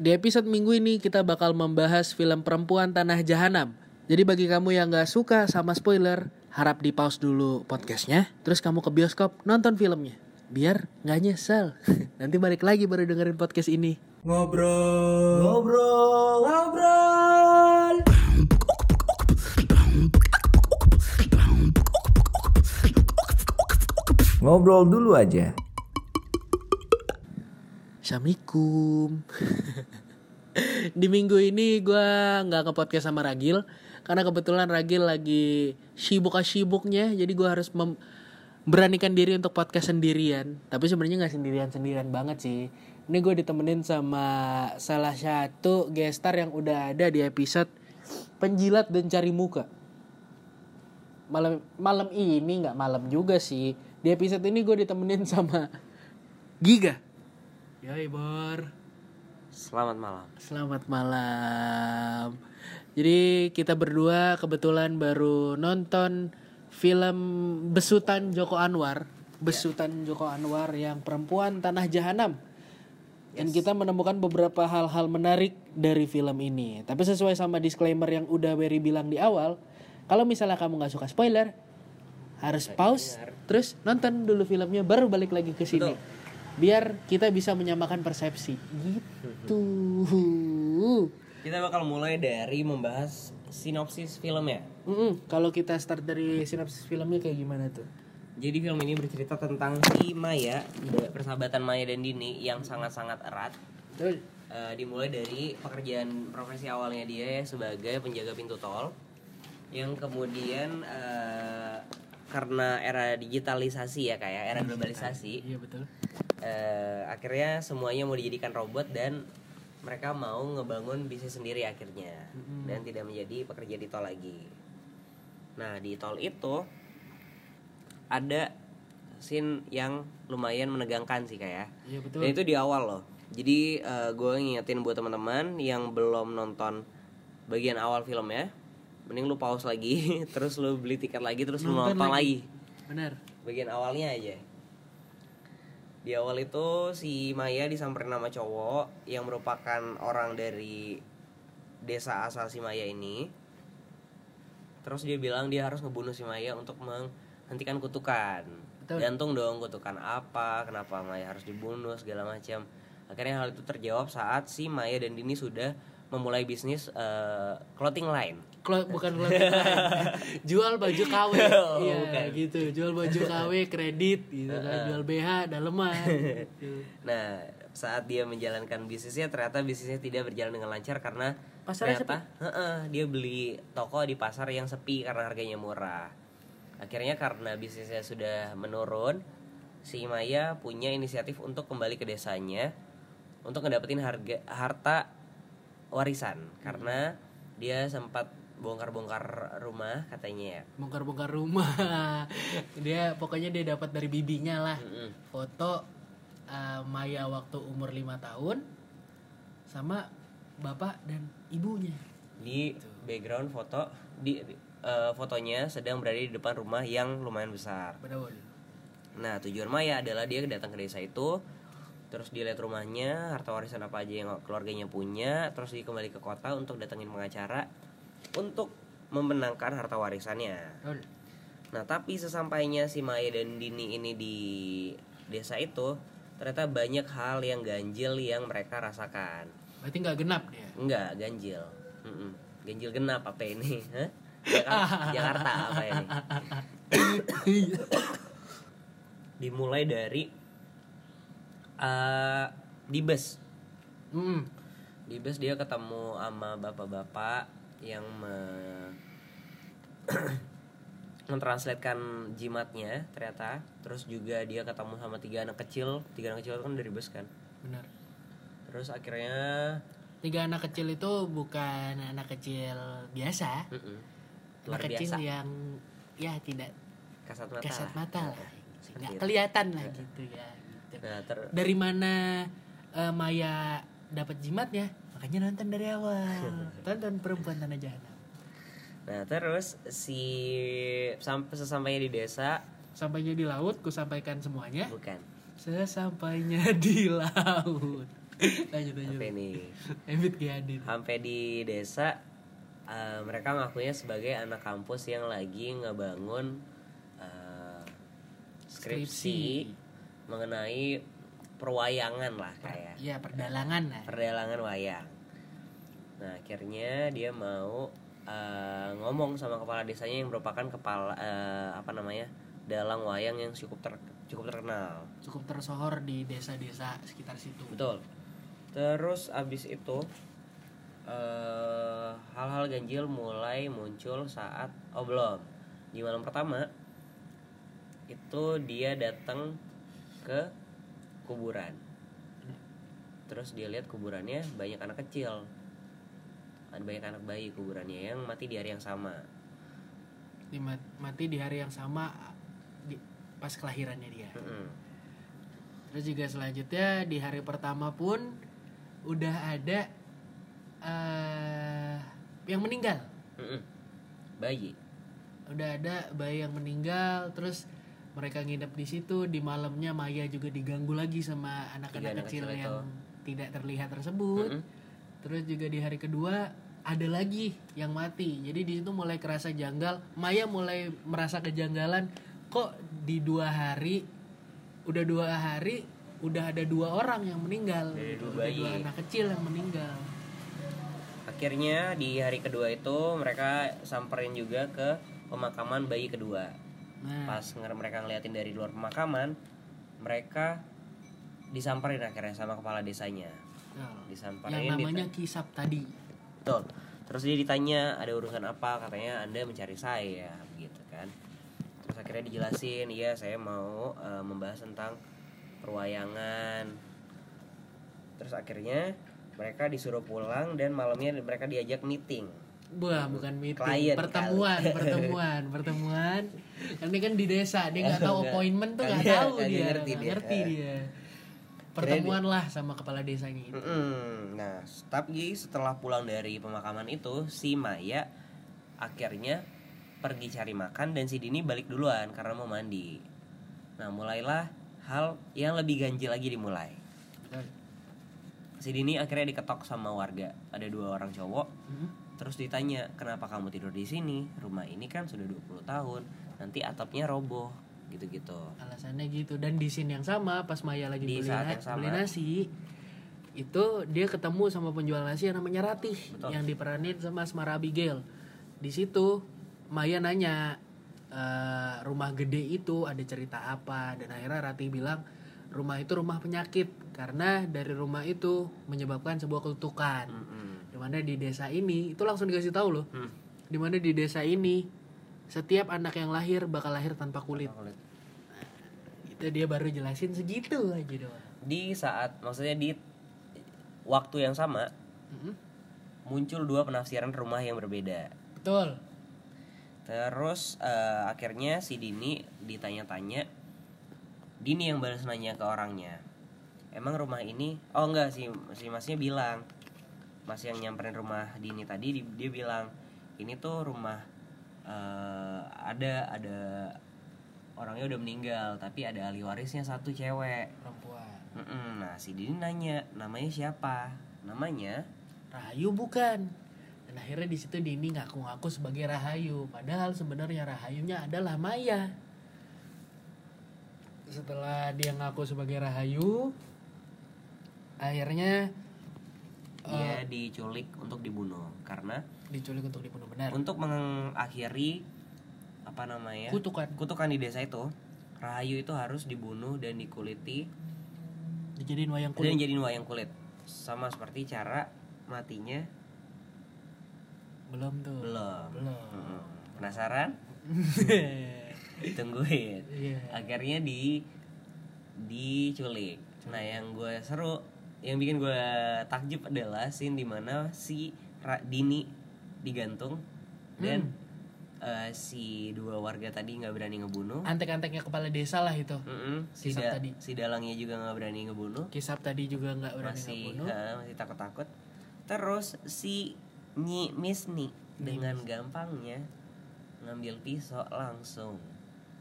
Di episode minggu ini kita bakal membahas film perempuan Tanah Jahanam. Jadi bagi kamu yang gak suka sama spoiler, harap di pause dulu podcastnya. Terus kamu ke bioskop nonton filmnya. Biar gak nyesel. Nanti balik lagi baru dengerin podcast ini. Ngobrol. Ngobrol, ngobrol. Ngobrol dulu aja. Assalamualaikum. Di minggu ini gue nggak ke podcast sama Ragil karena kebetulan Ragil lagi sibuk-sibuknya, jadi gue harus mem- beranikan diri untuk podcast sendirian. Tapi sebenarnya nggak sendirian-sendirian banget sih. Ini gue ditemenin sama salah satu gestar yang udah ada di episode penjilat dan cari muka. Malam malam ini nggak malam juga sih. Di episode ini gue ditemenin sama Giga. Yoi Bor. Selamat malam. Selamat malam. Jadi kita berdua kebetulan baru nonton film Besutan Joko Anwar. Besutan Joko Anwar yang perempuan Tanah Jahanam. Dan kita menemukan beberapa hal-hal menarik dari film ini. Tapi sesuai sama disclaimer yang udah Wery bilang di awal, kalau misalnya kamu nggak suka spoiler, harus pause, terus nonton dulu filmnya, baru balik lagi ke sini. Biar kita bisa menyamakan persepsi. Gitu. Kita bakal mulai dari membahas sinopsis filmnya. Mm-mm, Kalau kita start dari sinopsis filmnya kayak gimana tuh? Jadi film ini bercerita tentang si Maya, persahabatan Maya dan Dini yang sangat-sangat erat. Betul. Eh, dimulai dari pekerjaan profesi awalnya dia sebagai penjaga pintu tol, yang kemudian eh, karena era digitalisasi ya kayak era globalisasi, Iya betul. eh, akhirnya semuanya mau dijadikan robot dan mereka mau ngebangun bisnis sendiri akhirnya dan tidak menjadi pekerja di tol lagi. Nah di tol itu ada scene yang lumayan menegangkan sih kayak. Iya betul. Dan itu di awal loh. Jadi gue ngingetin buat teman-teman yang belum nonton bagian awal filmnya, mending lu pause lagi, terus lu beli tiket lagi, terus lu Nonton nonton lagi. lagi Benar. bagian awalnya aja di awal itu si Maya disamperin nama cowok yang merupakan orang dari desa asal si Maya ini terus dia bilang dia harus ngebunuh si Maya untuk menghentikan kutukan Betul. gantung dong kutukan apa kenapa Maya harus dibunuh segala macam akhirnya hal itu terjawab saat si Maya dan Dini sudah memulai bisnis eh, clothing line Klo- bukan clothing line. jual baju KW. Oh, iya, bukan. gitu. Jual baju KW kredit gitu kan. Jual BH daleman. gitu. Nah, saat dia menjalankan bisnisnya ternyata bisnisnya tidak berjalan dengan lancar karena Pasarnya ternyata heeh, dia beli toko di pasar yang sepi karena harganya murah. Akhirnya karena bisnisnya sudah menurun, si Maya punya inisiatif untuk kembali ke desanya untuk ngedapetin harga harta warisan karena dia sempat bongkar-bongkar rumah katanya ya. Bongkar-bongkar rumah. dia pokoknya dia dapat dari bibinya lah. Mm-mm. Foto eh, Maya waktu umur 5 tahun sama bapak dan ibunya. di background foto di eh, fotonya sedang berada di depan rumah yang lumayan besar. Betul. Nah tujuan Maya adalah dia datang ke desa itu, terus dia lihat rumahnya, harta warisan apa aja yang keluarganya punya, terus dia kembali ke kota untuk datengin pengacara untuk memenangkan harta warisannya. Betul. Nah tapi sesampainya si Maya dan Dini ini di desa itu, ternyata banyak hal yang ganjil yang mereka rasakan. Berarti nggak genap dia. Enggak, ganjil. Mm-mm. Ganjil genap apa ini? Hah? Jakarta, Jakarta apa ini? Dimulai dari eh di bus. Hmm. Di bus dia ketemu sama bapak-bapak yang me- mentranslatekan jimatnya ternyata. Terus juga dia ketemu sama tiga anak kecil. Tiga anak kecil itu kan dari bus kan. Benar. Terus akhirnya Tiga anak kecil itu bukan anak kecil biasa. mm-mm, luar anak kecil biasa yang ya tidak kasat mata. kasat mata lah. Nggak kelihatan lah gitu ya. Gitu. Nah, ter- Dari mana eh, Maya dapat jimatnya? Makanya nonton dari awal. Tonton perempuan tanah jahanam. Nah terus si sampai sesampainya di desa Sampainya di laut, ku sampaikan semuanya. bukan Sesampainya di laut. lanjut lanjut Sampai nih. Ebit Giadin Sampai di desa eh, mereka ngakunya sebagai anak kampus yang lagi ngebangun eh, skripsi, Skripsi. Mengenai perwayangan lah kayak Iya perdalangan lah perdalangan wayang. Nah akhirnya dia mau eh, ngomong sama kepala desanya yang merupakan kepala eh, apa namanya dalang wayang yang cukup ter, cukup terkenal. cukup tersohor di desa-desa sekitar situ Betul. Terus abis itu eh, hal-hal ganjil mulai muncul saat oh belum di malam pertama itu dia datang ke kuburan. Terus dia lihat kuburannya banyak anak kecil. Ada banyak anak bayi kuburannya yang mati di hari yang sama. Di ma- mati di hari yang sama di, pas kelahirannya dia Mm-mm. terus juga selanjutnya di hari pertama pun udah ada eh yang meninggal Mm-mm. Bayi. udah ada bayi yang meninggal terus mereka nginep di situ di malamnya Maya juga diganggu lagi sama anak-anak anak kecil kecil yang tidak terlihat tersebut. Mm-mm. terus juga di hari kedua ada lagi yang mati. Jadi di situ mulai kerasa janggal. Maya mulai merasa kejanggalan. Kok di dua hari udah dua hari udah ada dua orang yang meninggal. Gitu. dua udah dua anak kecil yang meninggal. Akhirnya di hari kedua itu mereka samperin juga ke pemakaman bayi kedua. Nah Pas nger- mereka ngeliatin dari luar pemakaman, mereka disamperin akhirnya sama kepala desanya. betul. Disamperin. yang namanya kisap tadi Betul. Terus dia ditanya ada urusan apa? Katanya Anda mencari saya, gitu kan. Terus akhirnya dijelasin, iya saya mau eh, membahas tentang perwayangan. Terus akhirnya mereka disuruh pulang dan malamnya mereka diajak meeting. Wah, bukan meeting, Klien pertemuan, pertemuan, pertemuan. Ini kan di desa, dia nggak tahu Nggak. appointment tuh nggak Kagak, tahu kagak dia, ngerti nggak dia. ngerti dia. Pertemuan lah sama kepala desanya itu. Mm-mm. Nah, tapi setelah pulang dari pemakaman itu, si Maya akhirnya pergi cari makan dan si Dini balik duluan karena mau mandi. Nah, mulailah hal yang lebih ganjil lagi dimulai. Si Dini akhirnya diketok sama warga. Ada dua orang cowok. Hmm? Terus ditanya, "Kenapa kamu tidur di sini? Rumah ini kan sudah 20 tahun. Nanti atapnya roboh." Gitu-gitu. Alasannya gitu dan di scene yang sama pas Maya lagi Di beli, saat yang sama. beli nasi itu dia ketemu sama penjual nasi yang namanya Ratih Betul. yang diperanin sama Asmara Abigail. Di situ Maya nanya "Eh, rumah gede itu ada cerita apa dan akhirnya Ratih bilang rumah itu rumah penyakit karena dari rumah itu menyebabkan sebuah kutukan. Mm-mm. Di mana di desa ini itu langsung dikasih tahu loh. Hmm. Di mana di desa ini setiap anak yang lahir bakal lahir tanpa kulit. Kulit. Itu dia baru jelasin segitu aja doang. Di saat maksudnya di waktu yang sama Mm-mm. muncul dua penafsiran rumah yang berbeda. Betul. Terus eh, akhirnya si Dini ditanya-tanya, Dini yang balas nanya ke orangnya, emang rumah ini, oh enggak si si masnya bilang, mas yang nyamperin rumah Dini tadi di- dia bilang ini tuh rumah eh, ada ada orangnya udah meninggal tapi ada ahli warisnya satu cewek. Perempuan. Mm-mm. Nah si Dini nanya namanya siapa? Namanya Rahayu bukan. Dan akhirnya di situ Dini ngaku-ngaku sebagai Rahayu, padahal sebenarnya Rahayunya adalah Maya. Setelah dia ngaku sebagai Rahayu, akhirnya dia diculik untuk dibunuh. Karena diculik untuk dibunuh benar. untuk mengakhiri apa namanya Kutukan. kutukan di desa itu Rahayu itu harus dibunuh dan dikuliti. Dijadiin wayang dan kulit. jadi wayang kulit. Sama seperti cara matinya. Belum tuh. belum. Belum. Penasaran? Tungguin. Iya. akhirnya di diculik. Nah yang gue seru yang bikin gue takjub adalah scene di mana si Ra- Dini digantung dan eh, si dua warga tadi nggak berani ngebunuh Antek-anteknya kepala desa lah itu. Mm-mm. si, da- tadi. si dalangnya juga nggak berani ngebunuh Kisap tadi juga nggak berani masih ngebunuh. ha, masih takut takut terus si Nyi Misni dengan gampangnya ngambil pisau langsung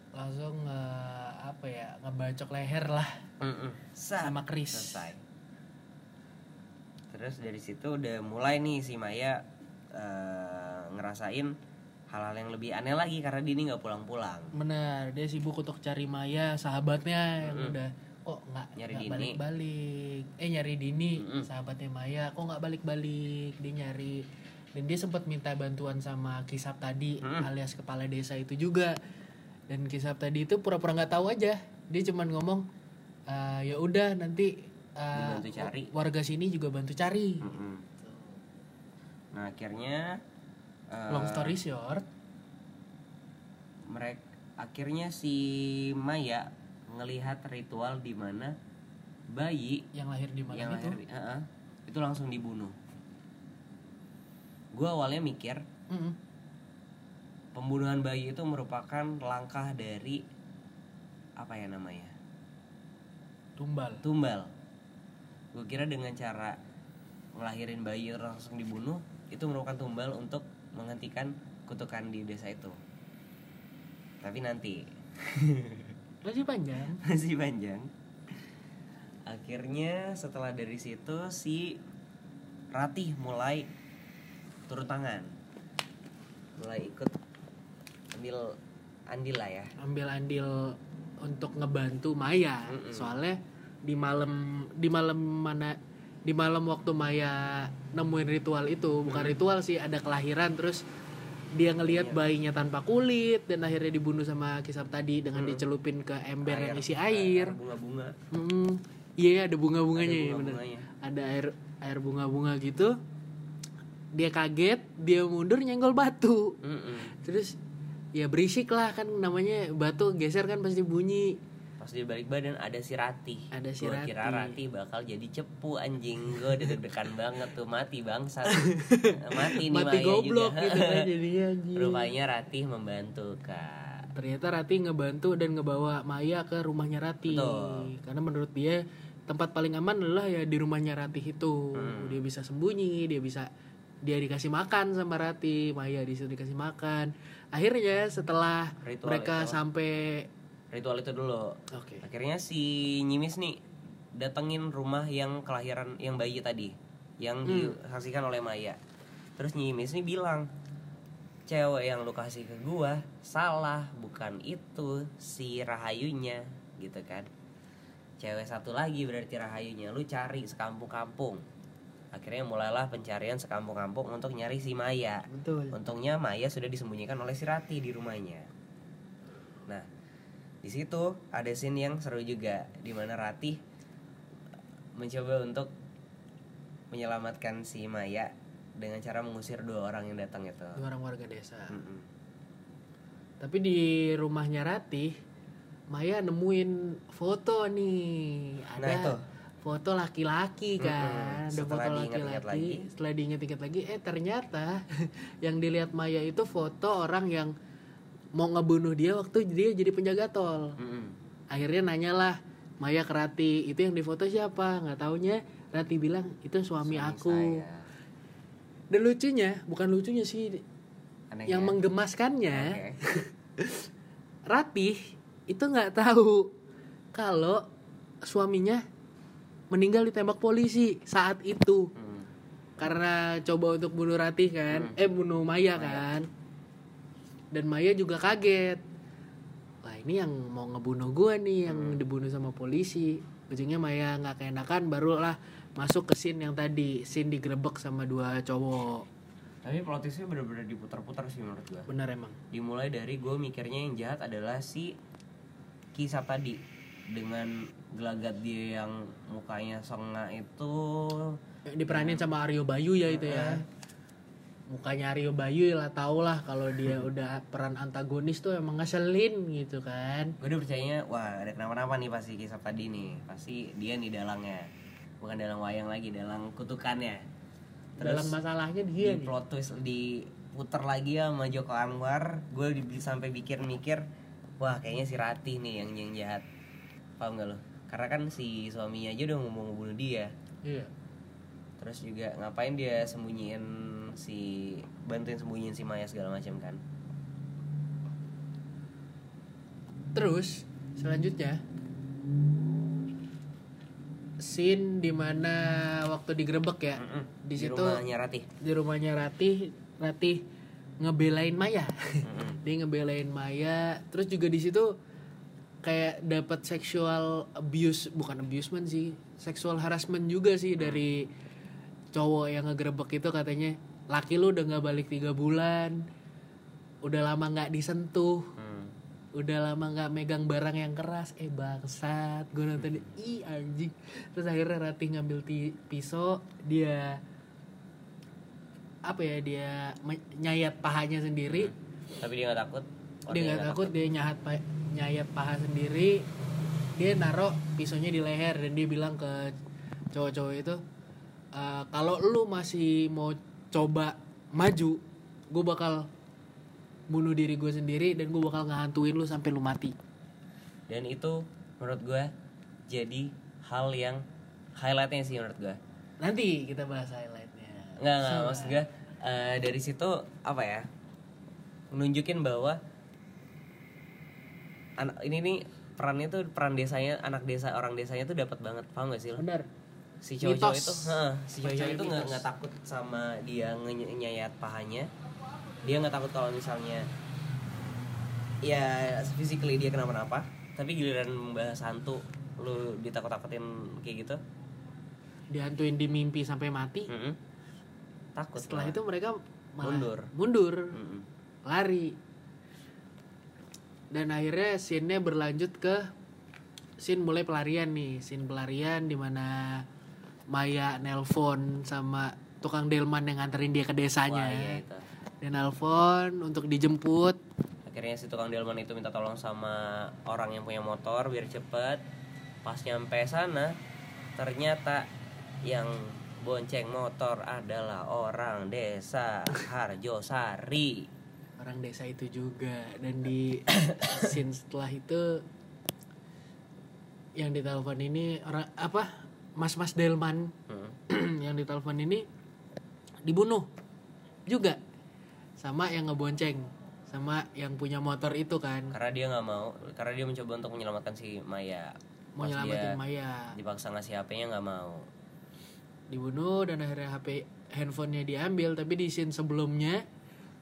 langsung nge- apa ya ngebacok leher lah Mm-mm. Sama keris. selesai terus dari situ udah mulai nih si Maya eh, ngerasain hal-hal yang lebih aneh lagi karena dia ini nggak pulang-pulang. Benar dia sibuk untuk cari Maya sahabatnya yang udah kok nggak Nyari Dini. balik-balik? Eh nyari Dini sahabatnya Maya kok nggak balik-balik? Dia nyari dan dia sempat minta bantuan sama Kisap tadi alias kepala desa itu juga. Dan Kisap tadi itu pura-pura nggak tahu aja. Dia cuman ngomong "Eh, ya udah nanti Dibantu cari. warga sini juga bantu cari Mm-mm. nah akhirnya eh, long story short mereka akhirnya si Maya ngelihat ritual di mana bayi yang lahir di malam yang itu lahir Heeh, itu langsung dibunuh gue awalnya mikir Mm-mm. pembunuhan bayi itu merupakan langkah dari apa ya namanya tumbal tumbal gue kira dengan cara ngelahirin bayi langsung dibunuh itu merupakan tumbal untuk menghentikan kutukan di desa itu. Tapi nanti. Masih panjang. Masih panjang. Akhirnya setelah dari situ si Ratih mulai turun tangan. Mulai ikut ambil andil lah ya. Ambil andil untuk ngebantu Maya. Mm-mm. soalnya di malam di malam mana di malam waktu Maya nemuin ritual itu. Bukan ritual sih ada kelahiran terus dia ngelihat bayinya tanpa kulit dan akhirnya dibunuh sama kisap tadi dengan dicelupin ke ember yang isi air bunga-bunga. Mm, iya ada bunga-bunganya Ada ya bener. bunga-bunganya. ada air air bunga-bunga gitu. Dia kaget dia mundur nyenggol batu. Mm-mm. terus ya berisik lah kan namanya batu geser kan pasti bunyi pas dia balik badan ada si Ratih Ada si Gua kira Ratih. Ratih bakal jadi cepu anjing gue deg-degan banget tuh mati bangsa mati nih mati Maya goblok juga gitu kan jadinya anjing. rupanya Ratih membantu kak ternyata Rati ngebantu dan ngebawa Maya ke rumahnya Rati Betul. karena menurut dia tempat paling aman adalah ya di rumahnya Rati itu Hmm. dia bisa sembunyi dia bisa dia dikasih makan sama Rati Maya di situ dikasih makan akhirnya setelah Ritual mereka itu. sampai ritual itu dulu. Oke. Akhirnya si Nyimis nih datengin rumah yang kelahiran yang bayi tadi yang disaksikan oleh Maya. Terus Nyimis nih bilang cewek yang lu kasih ke gua salah bukan itu si Rahayunya gitu kan. Cewek satu lagi berarti Rahayunya lu cari sekampung-kampung. Akhirnya mulailah pencarian sekampung-kampung untuk nyari si Maya. Betul. Untungnya Maya sudah disembunyikan oleh si Rati di rumahnya. Nah, di situ ada scene yang seru juga di mana Rati mencoba untuk menyelamatkan si Maya dengan cara mengusir dua orang yang datang itu. Dua orang warga desa Mm-mm. Tapi di rumahnya Ratih, Maya nemuin foto nih. Ada Nah, itu. foto laki-laki kan. Ada Setelah foto laki-laki. lagi. Setelah diingat-ingat lagi, eh ternyata yang dilihat Maya itu foto orang yang mau ngebunuh dia waktu dia jadi penjaga tol. Mm-mm. Akhirnya nanyalah Maya ke Rati, itu yang difoto siapa? Nggak taunya Rati bilang itu suami, Suami aku. saya. Dan lucunya, bukan lucunya sih, Aneh yang ya? menggemaskannya. Oke. Ratih itu nggak tahu kalau suaminya meninggal ditembak polisi saat itu Hmm. karena coba untuk bunuh Ratih kan eh bunuh Maya, kan dan Maya juga kaget. Wah ini yang mau ngebunuh gua nih yang dibunuh sama polisi. Ujungnya Maya nggak keenakan barulah masuk ke scene yang tadi. Scene digerebek sama dua cowok. Tapi plot twistnya bener-bener diputar-putar sih menurut gua. benar emang. Dimulai dari gue mikirnya yang jahat adalah si kisah tadi. Dengan gelagat dia yang mukanya sengah itu. Diperanin sama Aryo Bayu ya itu ya mukanya Aryo Bayu lah tau lah kalau dia udah peran antagonis tuh emang ngeselin gitu kan. Gue udah percayanya wah ada kenapa-napa nih pasti kisah tadi nih. Pasti dia nih dalangnya. Bukan dalang wayang lagi dalang kutukannya. Dalam masalahnya dia di nih. plot twist diputer lagi sama Joko Anwar. Gue di, sampai pikir-mikir wah kayaknya si Ratih nih yang yang jahat. Paham gak lo? Karena kan si suaminya aja udah ngomong ngebunuh dia. Iya. Terus juga ngapain dia sembunyiin si bantuin sembunyiin si Maya segala macam kan terus selanjutnya scene di mana waktu digerebek ya Mm-mm. di situ rumahnya Ratih di rumahnya Ratih Ratih ngebelain Maya Mm-mm. dia ngebelain Maya terus juga di situ kayak dapat sexual abuse bukan abusement sih sexual harassment juga sih dari cowok yang ngegerebek itu katanya laki lu udah nggak balik tiga bulan. Udah lama nggak disentuh. Hmm. udah lama nggak megang barang yang keras. Eh bangsat. Gue nonton ih anjing. Terus akhirnya Ratih ngambil pisau dia apa ya dia nyayat pahanya sendiri. Tapi dia nggak takut? Oh, dia nggak takut. dia nyahat pa- nyayat paha sendiri. Dia naruh pisaunya di leher dan dia bilang ke cowok-cowok itu "Eh, kalau lu masih mau coba maju gue bakal bunuh diri gue sendiri dan gue bakal ngehantuin lu sampai lu mati. Dan itu menurut gue jadi hal yang highlightnya sih menurut gue nanti kita bahas highlightnya. Nggak nggak maksud gue eh, dari situ apa ya nunjukin bahwa anak ini nih perannya tuh peran desanya anak desa orang desanya tuh dapat banget paham gak sih lo? Benar si Mitos. itu heeh, si Percaya itu nggak takut sama dia nyayat pahanya dia nggak takut kalau misalnya ya physically dia kenapa-napa tapi giliran membahas hantu lu ditakut-takutin kayak gitu dihantuin di mimpi sampai mati mm-mm. takut setelah malah. itu mereka malah Mundur. mundur Mm-mm. lari dan akhirnya scene-nya berlanjut ke scene mulai pelarian nih scene pelarian di mana Maya nelpon sama tukang delman yang nganterin dia ke desanya. Wah, iya itu. dia nelpon untuk dijemput. Akhirnya si tukang delman itu minta tolong sama orang yang punya motor biar cepet. Pas nyampe sana ternyata yang bonceng motor adalah orang desa Harjosari. Orang desa itu juga. Dan di scene setelah itu yang ditelepon ini orang apa mas-mas delman Hmm. yang ditelepon ini dibunuh juga sama yang ngebonceng sama yang punya motor itu kan karena dia nggak mau karena dia mencoba untuk menyelamatkan si Maya mau Pas nyelamatin Maya dipaksa ngasih HP-nya nggak mau dibunuh dan akhirnya HP handphonenya diambil tapi di scene sebelumnya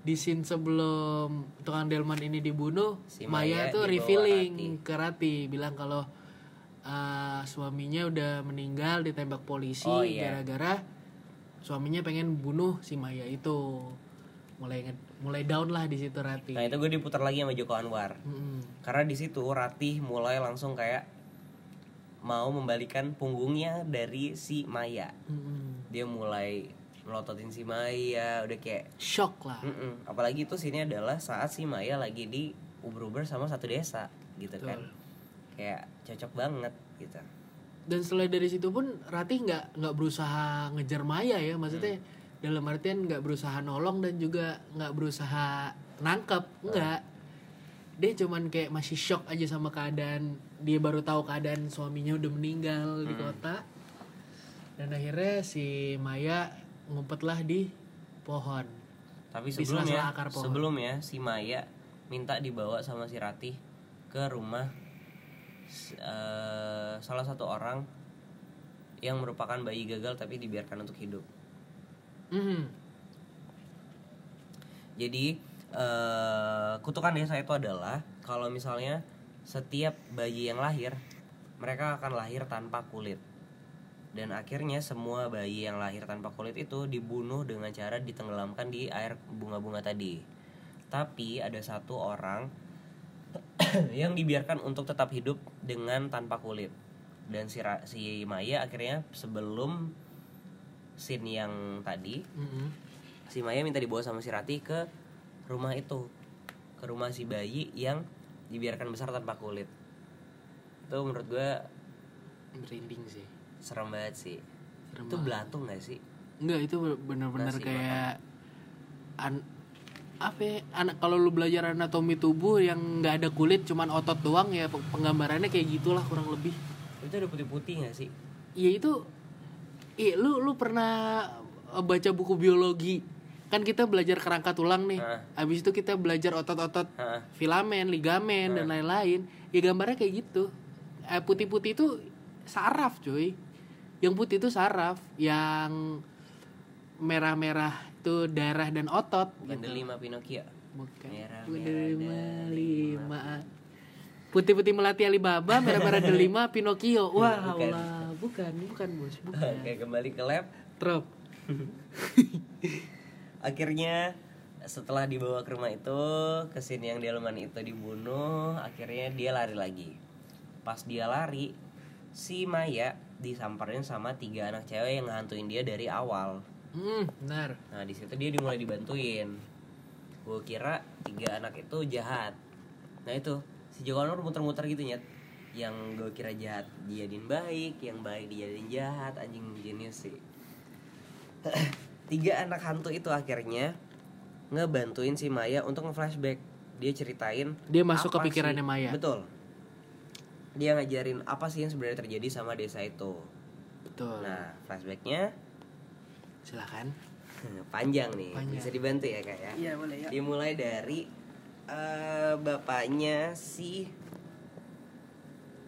di scene sebelum tukang delman ini dibunuh Si Maya, Maya tuh revealing Rati. ke Rati bilang kalau uh, suaminya udah meninggal ditembak polisi Oh, iya. gara-gara suaminya pengen bunuh si Maya itu mulai mulai down lah di situ Rati nah itu gue diputar lagi sama Joko Anwar Mm-mm. karena di situ Ratih mulai langsung kayak mau membalikan punggungnya dari si Maya Mm-mm. dia mulai melototin si Maya udah kayak shock lah Mm-mm. apalagi itu sini adalah saat si Maya lagi di uber-uber sama satu desa gitu kan kayak cocok banget gitu. Dan setelah dari situ pun Ratih nggak nggak berusaha ngejar Maya ya maksudnya dalam artian nggak berusaha nolong dan juga nggak berusaha nangkep nggak. Dia cuman kayak masih shock aja sama keadaan dia baru tahu keadaan suaminya udah meninggal di kota. Dan akhirnya si Maya ngumpetlah di pohon. Tapi sebelumnya sela-sela akar pohon. sebelumnya si Maya minta dibawa sama si Ratih ke rumah eh, salah satu orang yang merupakan bayi gagal tapi dibiarkan untuk hidup Mhm. Jadi eh, kutukan desa itu adalah kalau misalnya setiap bayi yang lahir mereka akan lahir tanpa kulit. Dan akhirnya semua bayi yang lahir tanpa kulit itu dibunuh dengan cara ditenggelamkan di air bunga-bunga tadi. Tapi ada satu orang yang dibiarkan untuk tetap hidup dengan tanpa kulit. Dan si, Ra- si Maya akhirnya sebelum scene yang tadi Mhm. si Maya minta dibawa sama si Rati ke rumah itu. Ke rumah si bayi yang dibiarkan besar tanpa kulit. Itu menurut gue merinding sih. serem banget sih. Serem itu belatung gak sih? Enggak itu bener-bener kayak an apa ya, anak kalau lu belajar anatomi tubuh yang nggak ada kulit cuman otot doang ya pe- penggambarannya kayak gitulah kurang lebih. Itu ada putih-putih gak sih? Iya itu iya lu lu pernah eh, baca buku biologi? Kan kita belajar kerangka tulang nih. Hah. habis itu kita belajar otot-otot. Filamen ligamen dan lain-lain. Ya gambarnya kayak gitu. Eh, putih-putih itu saraf cuy. Yang putih itu saraf yang merah-merah itu darah dan otot bukan delima Pinocchio. Bukan. Merah, bukan merah, delima lima. Putih-putih melati Alibaba merah-merah delima Pinocchio. Wah Bukan. Allah. Bukan bukan bos bukan. Oke kembali ke lab. Trop. Akhirnya setelah dibawa ke rumah itu ke scene yang delman itu dibunuh akhirnya dia lari lagi. Pas dia lari si Maya disamperin sama tiga anak cewek yang ngehantuin dia dari awal hmm benar. Nah di situ dia dimulai dibantuin. Gue kira tiga anak itu jahat. Nah itu si Joko Anwar muter-muter gitu nyet. Yang gue kira jahat dijadiin baik yang baik dijadiin jahat anjing jenius sih. Tiga anak hantu itu akhirnya ngebantuin si Maya untuk nge-flashback. Dia ceritain Dia masuk ke pikirannya sih- Maya. betul. Dia ngajarin apa sih yang sebenarnya terjadi sama desa itu. Betul. Nah flashbacknya silakan. Panjang nih. Panjang. bisa dibantu ya kak ya? Iya boleh ya dimulai dari eh, bapaknya si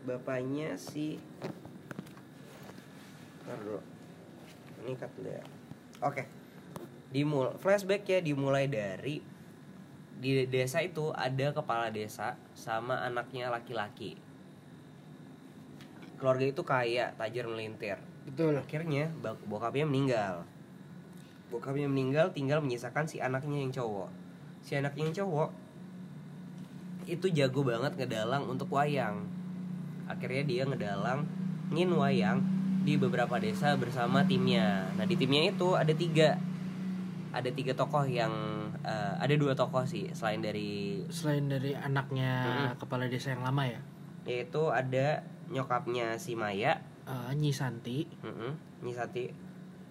bapaknya si Ntar dulu. ini cut dulu ya. Oke. Dimul flashback ya dimulai dari di desa itu ada kepala desa sama anaknya laki-laki. Keluarga itu kaya tajir melintir. Betul. Akhirnya bokapnya meninggal bokapnya meninggal tinggal menyisakan si anaknya yang cowok. Si anaknya yang cowok itu jago banget ngedalang untuk wayang. Akhirnya dia ngedalang ngin wayang di beberapa desa bersama timnya. Nah di timnya itu ada tiga. Ada tiga tokoh yang eh, ada dua tokoh sih selain dari selain dari anaknya kepala desa yang lama ya? Yaitu ada nyokapnya si Maya. Eh, Nyi Santi. Mm Nyisati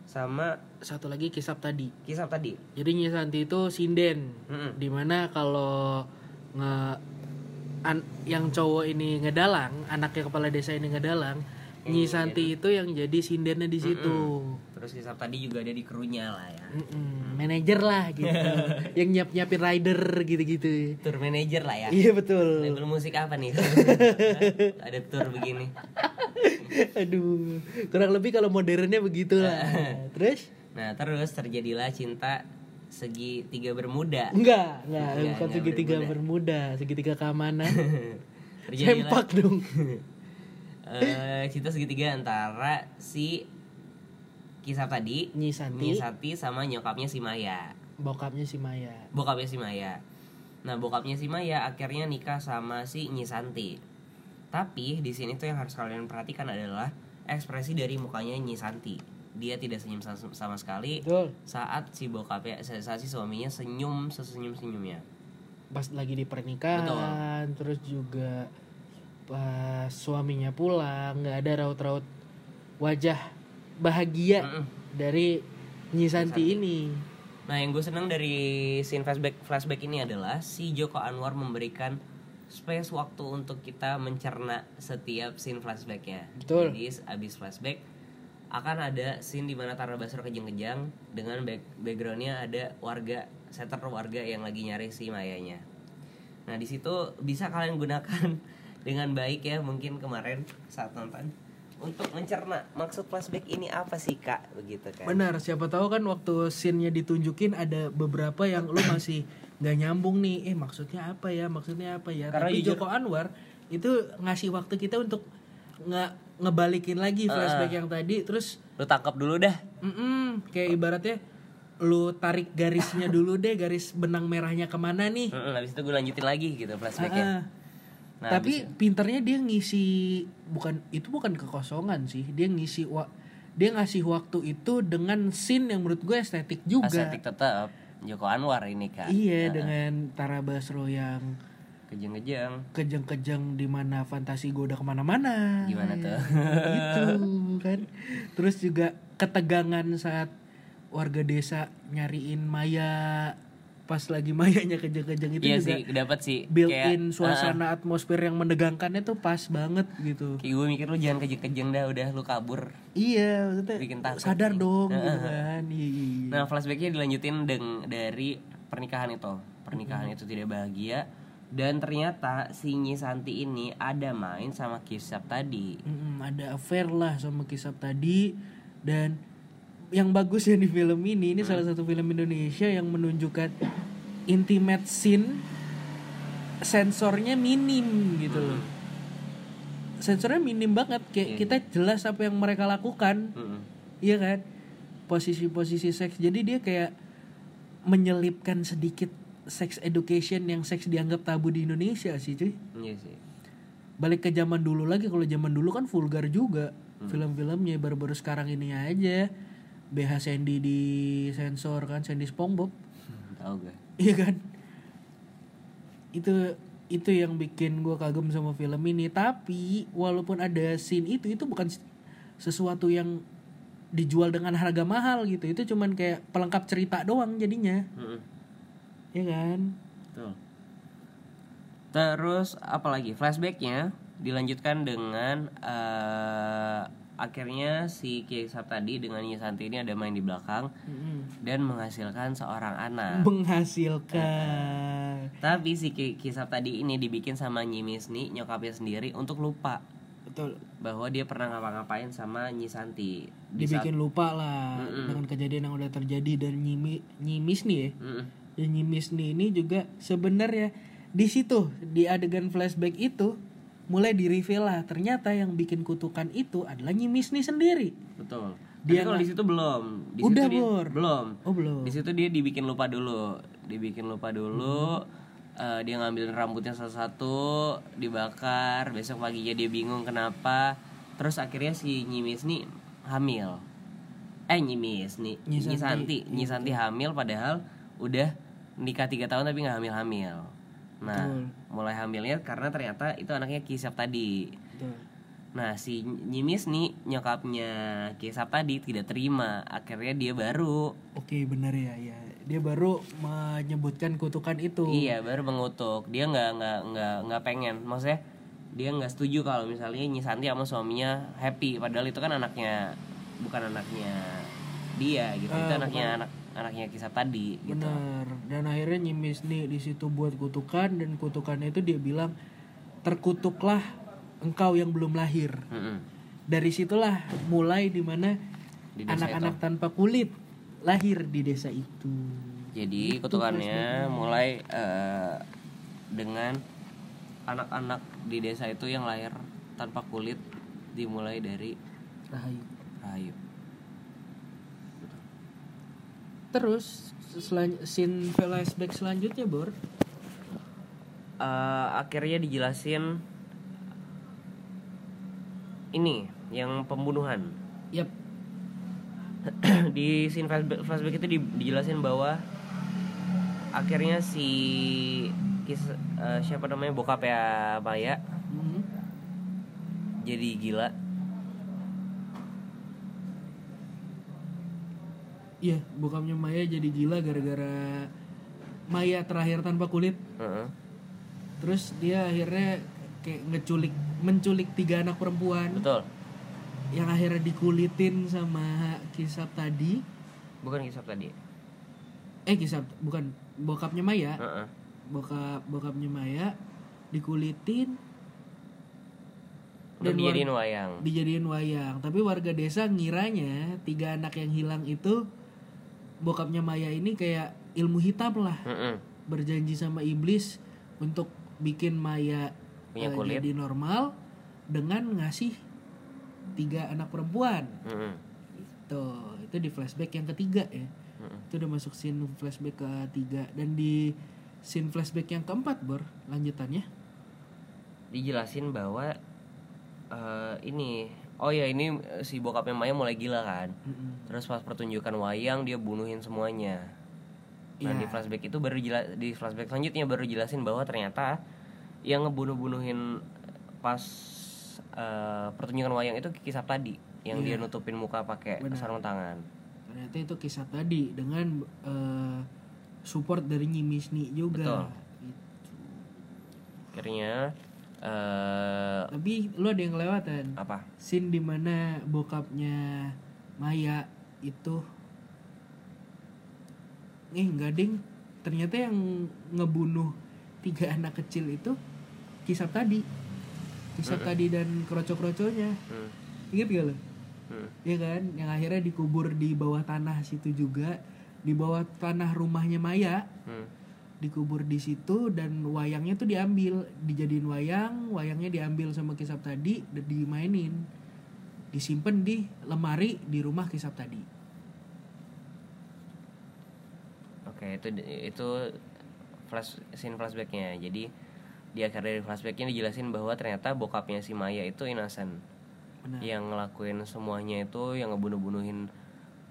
sama satu lagi kisap tadi kisah tadi jadi Nyi Santi itu sinden Mm-mm. di mana kalau nge an- yang cowok ini ngedalang anaknya kepala desa ini ngedalang Nyi Yang Santi itu yang jadi sindennya di situ. Terus kisah tadi juga ada di krunya lah ya. Mm-mm, manajer lah gitu. Yang nyiap nyiapin rider gitu-gitu. Tour manager lah ya. iya betul. Label musik apa nih? ada tour begini. aduh kurang lebih kalau modernnya begitulah. Terus? Nah terus terjadilah cinta segitiga bermuda. enggak enggak. Enggak, bukan enggak segitiga bermuda. segitiga keamanan. Sempak dong eh, cinta segitiga antara si kisah tadi Nyi Santi Nisati sama nyokapnya si Maya. bokapnya si Maya bokapnya si Maya. Nah, bokapnya si Maya akhirnya nikah sama si Nyisanti. Tapi di sini tuh yang harus kalian perhatikan adalah ekspresi dari mukanya Nyisanti. Dia tidak senyum sa- sama sekali betul saat si bokapnya saat si suaminya senyum sesenyum-senyumnya. pas lagi di pernikahan terus juga pas suaminya pulang nggak ada raut-raut wajah bahagia Mm-mm. dari Nyi Santi Santi. ini Nah, yang gue seneng dari scene flashback flashback ini adalah si Joko Anwar memberikan space waktu untuk kita mencerna setiap scene flashbacknya. Betul. Jadi abis flashback akan ada scene di mana Tara Basro kejang-kejang dengan back backgroundnya ada warga setter warga yang lagi nyari si Mayanya. Nah di situ bisa kalian gunakan dengan baik ya mungkin kemarin saat nonton. Untuk mencerna maksud flashback ini apa sih kak? Begitu kan? benar siapa tahu kan waktu scene-nya ditunjukin ada beberapa yang lo masih nggak nyambung nih. Eh maksudnya apa ya maksudnya apa ya? Karena tapi jujur- Joko Anwar itu ngasih waktu kita untuk nggak ngebalikin lagi flashback yang tadi terus Lu tangkap dulu dah. mm kayak ibaratnya lu tarik garisnya dulu deh garis benang merahnya ke mana nih? Mm-mm, habis itu gue lanjutin lagi gitu flashbacknya. Ah, Nah, tapi pinternya dia ngisi bukan itu bukan kekosongan sih. Dia ngisi wa, dia ngasih waktu itu dengan scene yang menurut gue estetik juga. Estetik tetap Joko Anwar ini kak. iya dengan Tara Basro yang Kejeng-kejeng. kejang-kejang di mana fantasi gue udah ke mana-mana. Gimana Ya, tuh? gitu kan. Terus juga ketegangan saat warga desa nyariin Maya pas lagi Mayanya kejang-kejang itu Iya juga sih, dapat sih. built Kayak, in suasana atmosfer yang menegangkannya tuh pas banget gitu Kayak gue mikir lu jangan kejeng-kejeng dah, udah lu kabur. iya maksudnya Bikin takut sadar nih. dong gitu kan iya, iya. Nah flashbacknya dilanjutin deng dari pernikahan itu. Pernikahan itu tidak bahagia. Dan ternyata si Nyi Santi ini ada main sama Kisap tadi. Mm-mm, ada affair lah sama kisah tadi dan yang bagus ya di film ini ini salah satu film Indonesia yang menunjukkan intimate scene sensornya minim gitu loh. Sensornya minim banget kayak kita jelas apa yang mereka lakukan. Mm-mm. iya kan? Posisi-posisi seks. Jadi dia kayak menyelipkan sedikit sex education yang seks dianggap tabu di Indonesia sih cuy. Iya sih. balik ke zaman dulu lagi kalau zaman dulu kan vulgar juga film-filmnya baru-baru sekarang ini aja BH Sandy di sensor kan Sandy SpongeBob. Tahu gak? iya kan? Itu itu yang bikin gue kagum sama film ini. Tapi walaupun ada scene itu itu bukan sesuatu yang dijual dengan harga mahal gitu. Itu cuman kayak pelengkap cerita doang jadinya. Mm-mm. ya kan? Betul. Terus apalagi flashbacknya dilanjutkan dengan eh, akhirnya si Kisap tadi dengan Nyi Santi ini ada main di belakang Mm-mm. dan menghasilkan seorang anak. menghasilkan Tapi si Ki- Kisap tadi ini dibikin sama Nyi Misni nyokapnya sendiri untuk lupa betul bahwa dia pernah ngapa-ngapain sama Nyi Santi. Di saat- dibikin lupa lah dengan kejadian yang udah terjadi dan nyimi nyimis nih ya dan nih ini juga sebenarnya di situ di adegan flashback itu mulai di reveal lah ternyata yang bikin kutukan itu adalah nyimis nih sendiri Betul. Dia kalau di situ belum. Di Udah, situ dia, Bor. belum. oh belum Di situ dia dibikin lupa dulu, dibikin lupa dulu. Hmm. Eh, dia ngambil rambutnya satu-satu, dibakar. Besok paginya dia bingung kenapa. Terus akhirnya si Nyimis nih hamil. Eh Nyimis nih, Nyi Nyi Santi. Santi, Nyi Santi hamil padahal udah nikah tiga tahun tapi nggak hamil-hamil. Nah, Betul. Mulai hamilnya karena ternyata itu anaknya Kisap tadi. Betul. Nah si Nyimis nih nyokapnya Kisap tadi tidak terima Akhirnya dia baru. Oke benar ya ya. Dia baru menyebutkan kutukan itu. Iya baru mengutuk. Dia nggak nggak nggak nggak pengen. Maksudnya dia nggak setuju kalau misalnya Nyi Santi sama suaminya happy. Padahal itu kan anaknya Bukan anaknya dia gitu. Itu Ah, anaknya anak anaknya Kisap tadi gitu benar dan akhirnya nyimis nih di situ buat kutukan dan kutukannya itu dia bilang terkutuklah engkau yang belum lahir Mm-mm. dari situlah mulai di mana Di anak-anak tanpa kulit lahir di desa itu Jadi kutukannya mulai eh, dengan anak-anak di desa itu yang lahir tanpa kulit dimulai dari Rahayu. Rahayu. Terus selan- scene flashback selanjutnya bor? Eh, akhirnya dijelasin ini yang pembunuhan. Yap. Di scene flashback, flashback itu di- dijelasin bahwa akhirnya si kis, eh, siapa namanya bokap ya Maya Mhm. jadi gila Iya, bokapnya Maya jadi gila gara-gara Maya terakhir tanpa kulit. Heeh. Terus dia akhirnya kayak ngeculik, menculik tiga anak perempuan betul yang akhirnya dikulitin sama Kisap tadi. bukan kisah tadi Eh Kisap, bukan bokapnya Maya. Heeh. Bokap bokapnya Maya dikulitin Dan dijadiin wayang dijadiin wayang. Tapi warga desa ngiranya tiga anak yang hilang itu bokapnya Maya ini kayak ilmu hitam lah. Heeh. berjanji sama iblis untuk bikin Maya eh, kulit. jadi normal dengan ngasih tiga anak perempuan. Heeh. Itu itu di flashback yang ketiga ya. Heeh. Itu udah masuk scene flashback ketiga dan di scene flashback yang keempat bor lanjutannya. dijelasin bahwa eh, ini oh ya ini eh, si bokapnya Maya mulai gila kan Mm-mm. terus pas pertunjukan wayang dia bunuhin semuanya nah Iya. di flashback itu baru jela di flashback selanjutnya baru jelasin bahwa ternyata yang ngebunuh-bunuhin pas eh, pertunjukan wayang itu kisah tadi yang dia nutupin muka pakai sarung tangan Ternyata itu kisah tadi dengan eh, support dari Nyimisni juga. Betul. Gitu. akhirnya eh Tapi lu ada yang kelewatan. apa? Scene di mana bokapnya Maya itu eh enggak ding. Ternyata yang ngebunuh tiga anak kecil itu kisap tadi. Kisap tadi dan kroco-kroconya. Hmm. inget gak lo Hmm. Iya kan? Yang akhirnya dikubur di bawah tanah situ juga. Di bawah tanah rumahnya Maya. Hmm. Dikubur di situ dan wayangnya tuh diambil dijadiin wayang wayangnya diambil sama kisap tadi dan dimainin disimpan di lemari di rumah kisap tadi Oke, itu itu flash scene flashbacknya. Jadi di akhir dari flashbacknya dijelasin bahwa ternyata bokapnya si Maya itu innocent. benar Yang ngelakuin semuanya itu yang ngebunuh-bunuhin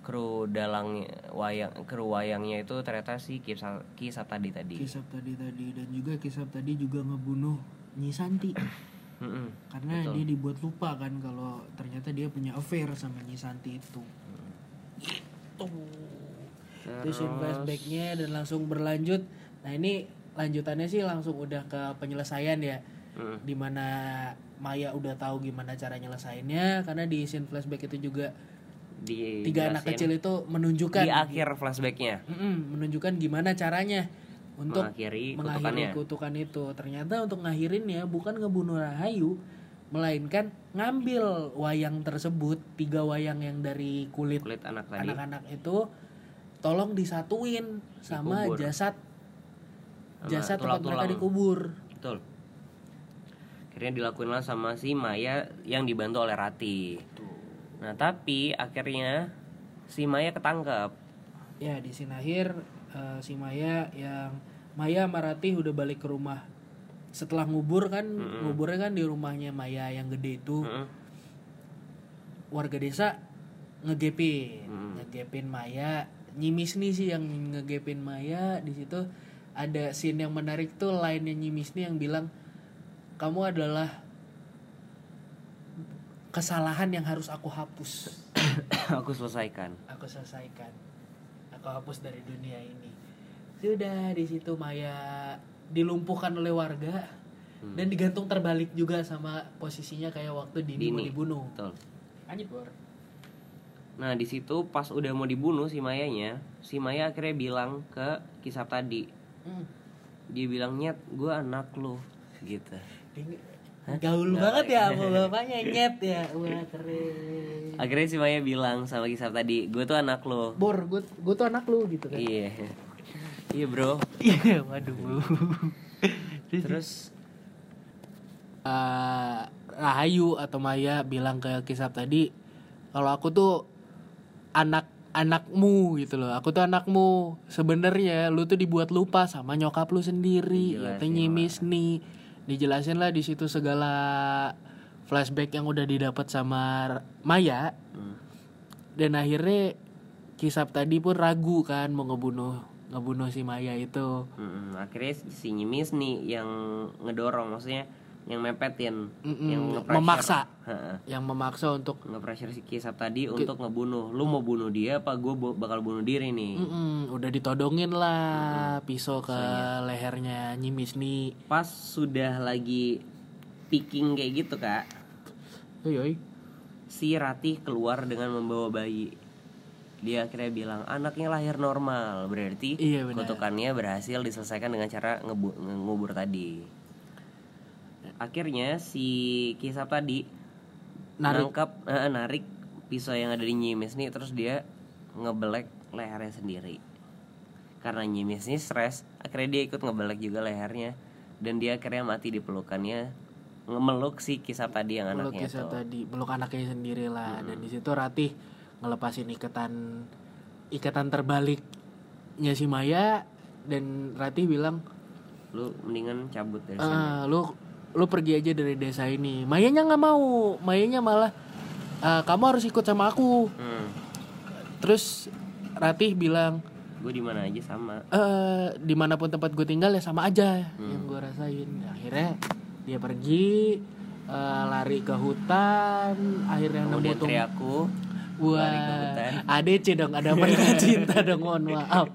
kru dalang wayang kru wayangnya itu ternyata si kisah kisah tadi tadi. kisap tadi tadi. Dan juga kisap tadi juga ngebunuh Nyi Santi. Karena dia dibuat lupa kan kalau ternyata dia punya affair sama Nyi Santi itu. Gitu. Itu scene flashbacknya dan langsung berlanjut. Nah ini lanjutannya sih langsung udah ke penyelesaian ya. Mm. di mana Maya udah tahu gimana cara nyelesainnya karena di scene flashback itu juga Di tiga anak kecil itu menunjukkan di akhir flashbacknya menunjukkan gimana caranya untuk mengakhiri mengakhiri kutukannya. kutukan itu ternyata untuk ngakhirinnya bukan ngebunuh Rahayu melainkan ngambil wayang tersebut tiga wayang yang dari kulit Kulit anak tadi. anak-anak itu tolong disatuin sama Dikubur. jasad Sama jasad tempat mereka dikubur Betul. Akhirnya dilakuin lah sama si Maya yang dibantu oleh Rati. Nah tapi akhirnya si Maya ketangkep. ya di sini akhir eh, si Maya yang Maya Marati udah balik ke rumah setelah ngubur kan nguburnya kan di rumahnya Maya yang gede itu Mm-mm. warga desa ngegepin Mm. ngegepin Maya nyimis nih sih yang ngegepin Maya di situ ada scene yang menarik tuh lainnya nyimis nih yang bilang kamu adalah kesalahan yang harus aku hapus. Aku selesaikan. aku selesaikan. Aku hapus dari dunia ini. Sudah di situ Maya dilumpuhkan oleh warga dan digantung terbalik juga sama posisinya kayak waktu Dini, mau dibunuh. Betul. lanjut Bor. Nah di situ pas udah mau dibunuh si Mayanya, si Maya akhirnya bilang ke kisah tadi, Hmm. dia bilang nyet, gue anak lu, gitu. Gaul banget ya sama bapaknya nyet ya. Wah keren. Akhirnya si Maya bilang sama kisah tadi, gue tuh anak lu. bor gue gue tuh anak lu gitu kan. Iya, iya bro. iya waduh Terus? Eh, Rahayu atau Maya bilang ke Kisap tadi kalau aku tuh anak anakmu gitu loh. Aku tuh anakmu. Sebenarnya lu tuh dibuat lupa sama nyokap lu sendiri. Nyimis nih dijelasin lah di situ segala flashback yang udah didapat sama Maya. Hmm. dan akhirnya Kisap tadi pun ragu kan mau ngebunuh ngebunuh si Maya itu. Mm-mm, akhirnya si nyimis nih yang ngedorong, maksudnya yang mepetin, Mm-mm, yang nge-pressure. memaksa. Heeh. yang memaksa untuk nge-pressure si kisah tadi untuk ngebunuh. Lu mau bunuh dia apa gue bakal bunuh diri nih? Mm-mm, udah ditodongin lah pisau ke lehernya nyimis nih. Pas sudah lagi picking kayak gitu kak, Oi, oi. si Ratih keluar dengan membawa bayi. Dia akhirnya bilang anaknya lahir normal, berarti Iya, benar. kutukannya berhasil diselesaikan dengan cara ngubur tadi. Akhirnya si kisah tadi Narik. nangkap eh, narik pisau yang ada di nyimis nih terus dia ngebelek lehernya sendiri. Karena nyimis ini stres, akhirnya dia ikut ngebelek juga lehernya dan dia akhirnya mati di pelukannya ngemeluk si kisah tadi yang Peluk anaknya kisah tuh. tadi, peluk anaknya sendiri lah. Dan di situ Ratih ngelepasin ikatan ikatan terbaliknya si Maya dan Ratih bilang, Lu mendingan cabut dari sini. "Ah, lu lu pergi aja dari desa ini." Mayanya nggak mau, Mayanya malah "Ah, kamu harus ikut sama aku. Hmm. Terus Ratih bilang, Gue di mana aja sama. eh di mana pun tempat gue tinggal ya sama aja yang gue rasain akhirnya dia pergi eh, lari ke hutan akhirnya nemu teriakku wah lari ke hutan. ADC dong ada pernikahan cinta dong mohon maaf.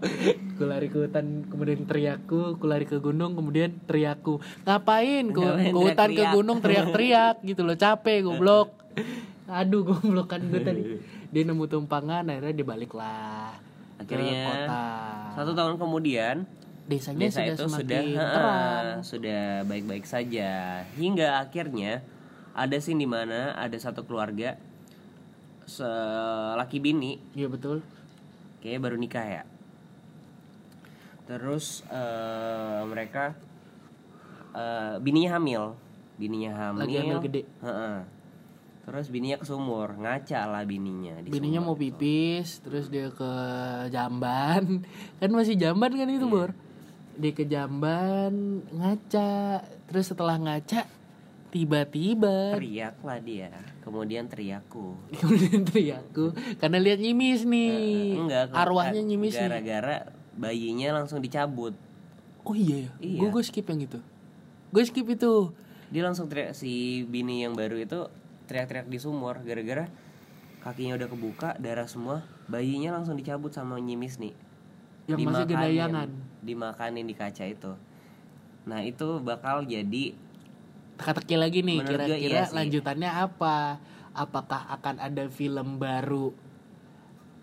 Gue lari ke hutan kemudian teriakku. Gue lari ke gunung kemudian teriakku. Ngapain? Ngapain ke hutan ke gunung teriak-teriak gitu loh. Capek goblok. Aduh goblok kan gue tadi. Dia nemu tumpangan akhirnya dia balik lah Akhirnya kota. satu tahun kemudian desanya desa sudah itu semakin sudah terang. sudah baik-baik saja. Hingga akhirnya ada scene di mana ada satu keluarga se- laki bini Iya betul. kayaknya baru nikah ya terus eh, mereka eh, bininya hamil bininya hamil Lagi hamil gede. Terus bininya ke sumur ngaca lah bininya di Bininya mau sumur. pipis, terus dia ke jamban. Kan masih jamban kan itu, Bor. Dia ke jamban, ngaca. Terus setelah ngaca, tiba-tiba teriak lah dia kemudian teriakku kemudian teriakku karena lihat nyimis nih. Eh, enggak Arwahnya nyimis nih. gara-gara bayinya langsung dicabut Oh iya ya. Iya. Gue gue skip yang itu. Gue skip itu. dia langsung teriak si bini yang baru itu teriak-teriak di sumur gara-gara kakinya udah kebuka darah semua bayinya langsung dicabut sama nyimis nih Yang masih gendayangan. dimakanin di kaca itu nah itu bakal jadi Teka-teki lagi nih kira-kira iya lanjutannya apa? Apakah akan ada film baru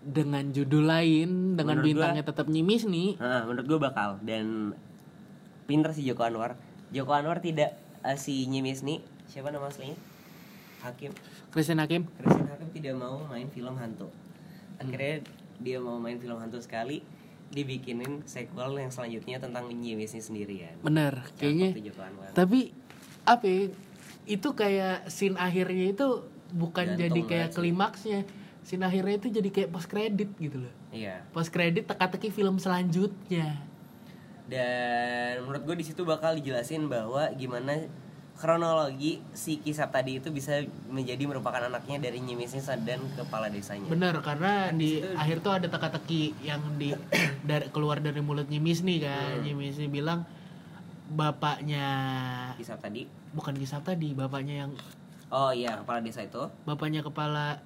dengan judul lain dengan Menurut bintangnya tetap nyimis nih? Nah, menurut gue bakal dan pinter si Joko Anwar. Joko Anwar tidak eh, si Nyimis nih siapa nama aslinya? Hakim. Christian Hakim. Christian Hakim tidak mau main film hantu. Akhirnya dia mau main film hantu sekali, dibikinin sequel yang selanjutnya tentang Nyimisnya sendirian. Bener, kayaknya. Joko Anwar. Tapi apa ya, itu kayak scene akhirnya itu bukan Gantung jadi kayak klimaksnya. Scene akhirnya itu jadi kayak post credit gitu loh. Iya. Post credit teka-teki film selanjutnya. Dan menurut gue di situ bakal dijelasin bahwa gimana kronologi si kisah tadi itu bisa menjadi merupakan anaknya dari Nyimisnya dan kepala desanya. Bener karena di situ- akhir tuh ada teka-teki yang di dari keluar dari mulut Nyimis nih kan. Hmm. Nyimis bilang bapaknya Kisah tadi. bukan kisah tadi, bapaknya yang Oh iya, kepala desa itu. bapaknya kepala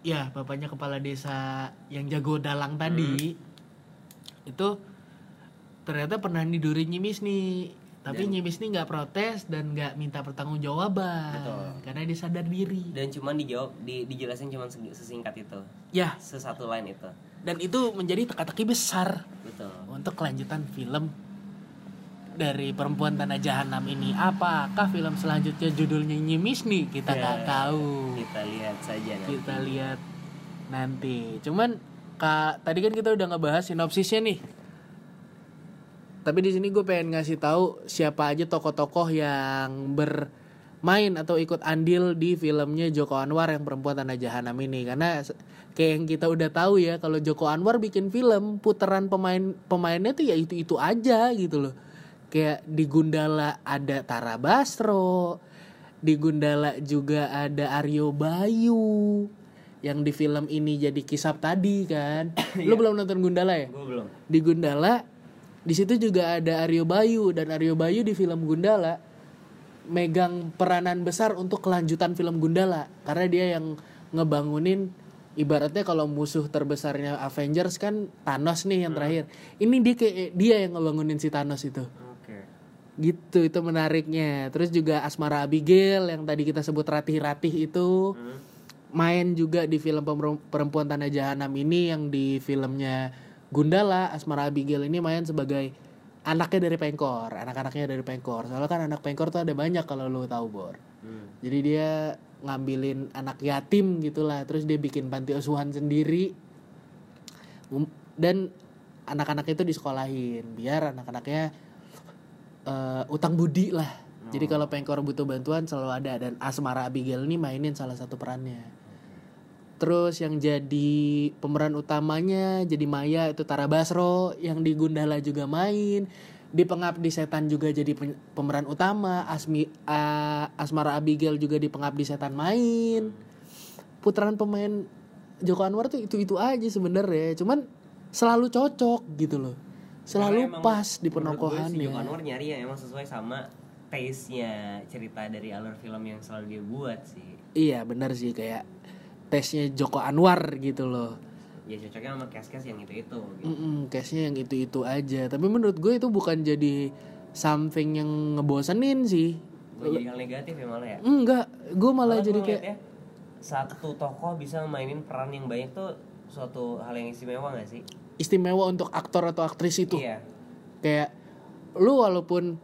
ya bapaknya kepala desa yang jago dalang tadi Hmm. itu ternyata pernah nidurin Nyimis nih tapi Dan- Nyimis nih nggak protes dan nggak minta pertanggungjawaban Betul. karena dia sadar diri Dan cuman dijawab di, dijelasin cuman sesingkat itu. ya Sesatu line itu. dan itu menjadi teka-teki besar Betul. untuk kelanjutan film dari perempuan tanah jahanam ini. Apakah film selanjutnya judulnya Nyimis nih kita nggak Ya, tahu. Kita lihat saja nanti. kita lihat nanti. Cuman kak tadi kan kita udah ngebahas sinopsisnya nih. Tapi di sini gue pengen ngasih tahu siapa aja tokoh-tokoh yang bermain atau ikut andil di filmnya Joko Anwar yang perempuan tanah jahanam ini. Karena kayak yang kita udah tahu ya kalau Joko Anwar bikin film putaran pemain pemainnya tuh ya itu itu aja gitu loh kayak di Gundala ada Tara Basro di Gundala juga ada Aryo Bayu yang di film ini jadi kisap tadi kan. Lu belum nonton Gundala ya? Gue belum. di Gundala di situ juga ada Aryo Bayu dan Aryo Bayu di film Gundala megang peranan besar untuk kelanjutan film Gundala karena dia yang ngebangunin ibaratnya kalau musuh terbesarnya Avengers kan Thanos nih yang terakhir. Ini dia kayak dia yang ngebangunin si Thanos itu. Oke. Gitu itu menariknya. Terus juga Asmara Abigail yang tadi kita sebut Ratih-Ratih itu Hmm. main juga di film perempuan tanah jahanam ini yang di filmnya Gundala. Asmara Abigail ini main sebagai anaknya dari Pengkor anak-anaknya dari Pengkor. Soalnya kan anak Pengkor tuh ada banyak kalau lo tahu bor. Hmm. jadi dia ngambilin anak yatim gitulah terus dia bikin panti asuhan sendiri. Um, dan anak-anak itu disekolahin biar anak-anaknya eh, utang budi lah jadi kalau Pengkor butuh bantuan selalu ada dan Asmara Abigail ini mainin salah satu perannya Terus yang jadi pemeran utamanya jadi Maya itu Tara Basro yang di Gundala juga main. Di Pengabdi Setan juga jadi pemeran utama. Asmi A- Asmara Abigail juga di Pengabdi Setan main. Putaran pemain Joko Anwar tuh itu-itu aja sebenarnya. Cuman selalu cocok gitu loh. Selalu Karena emang pas di gue si Joko penokohannya. Anwar nyari yang emang sesuai sama taste-nya cerita dari alur film yang selalu dia buat sih. Iya benar sih kayak tesnya Joko Anwar gitu loh. Ya cocoknya sama cast-cast yang itu-itu gitu. Mm-mm, case-nya yang itu-itu aja. Tapi menurut gue itu bukan jadi something yang ngebosenin sih. Bukan jadi hal negatif ya malah ya. Enggak, gue malah Malah jadi kayak ngeliatnya, satu tokoh bisa mainin peran yang banyak tuh suatu hal yang istimewa gak sih? Istimewa untuk aktor atau aktris itu. Iya. kayak lu walaupun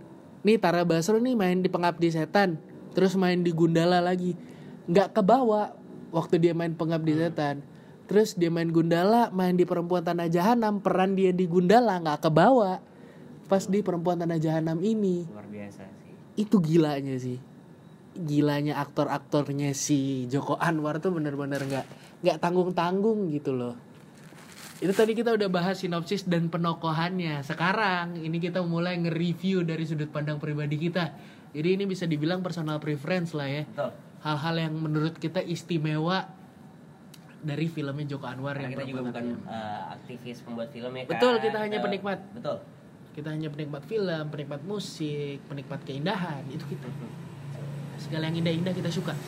nih Tara Basro nih main di Pengabdi Setan terus main di Gundala lagi nggak kebawa waktu dia main Pengabdi Setan. Terus dia main Gundala main di Perempuan Tanah Jahanam peran dia di Gundala nggak kebawa pas di Perempuan Tanah Jahanam ini. Luar biasa sih. Itu gilanya sih. Gilanya aktor-aktornya si Joko Anwar tuh bener-bener nggak nggak tanggung-tanggung gitu loh itu tadi kita udah bahas sinopsis dan penokohannya. Sekarang ini kita mulai nge-review dari sudut pandang pribadi kita. Jadi ini bisa dibilang personal preference lah ya. Hal-hal yang menurut kita istimewa dari filmnya Joko Anwar karena yang kita juga bukan eh, aktivis pembuat film ya kan Betul, kita hanya penikmat. betul. Kita hanya penikmat film penikmat musik penikmat keindahan. Itu kita. Segala yang indah-indah kita suka.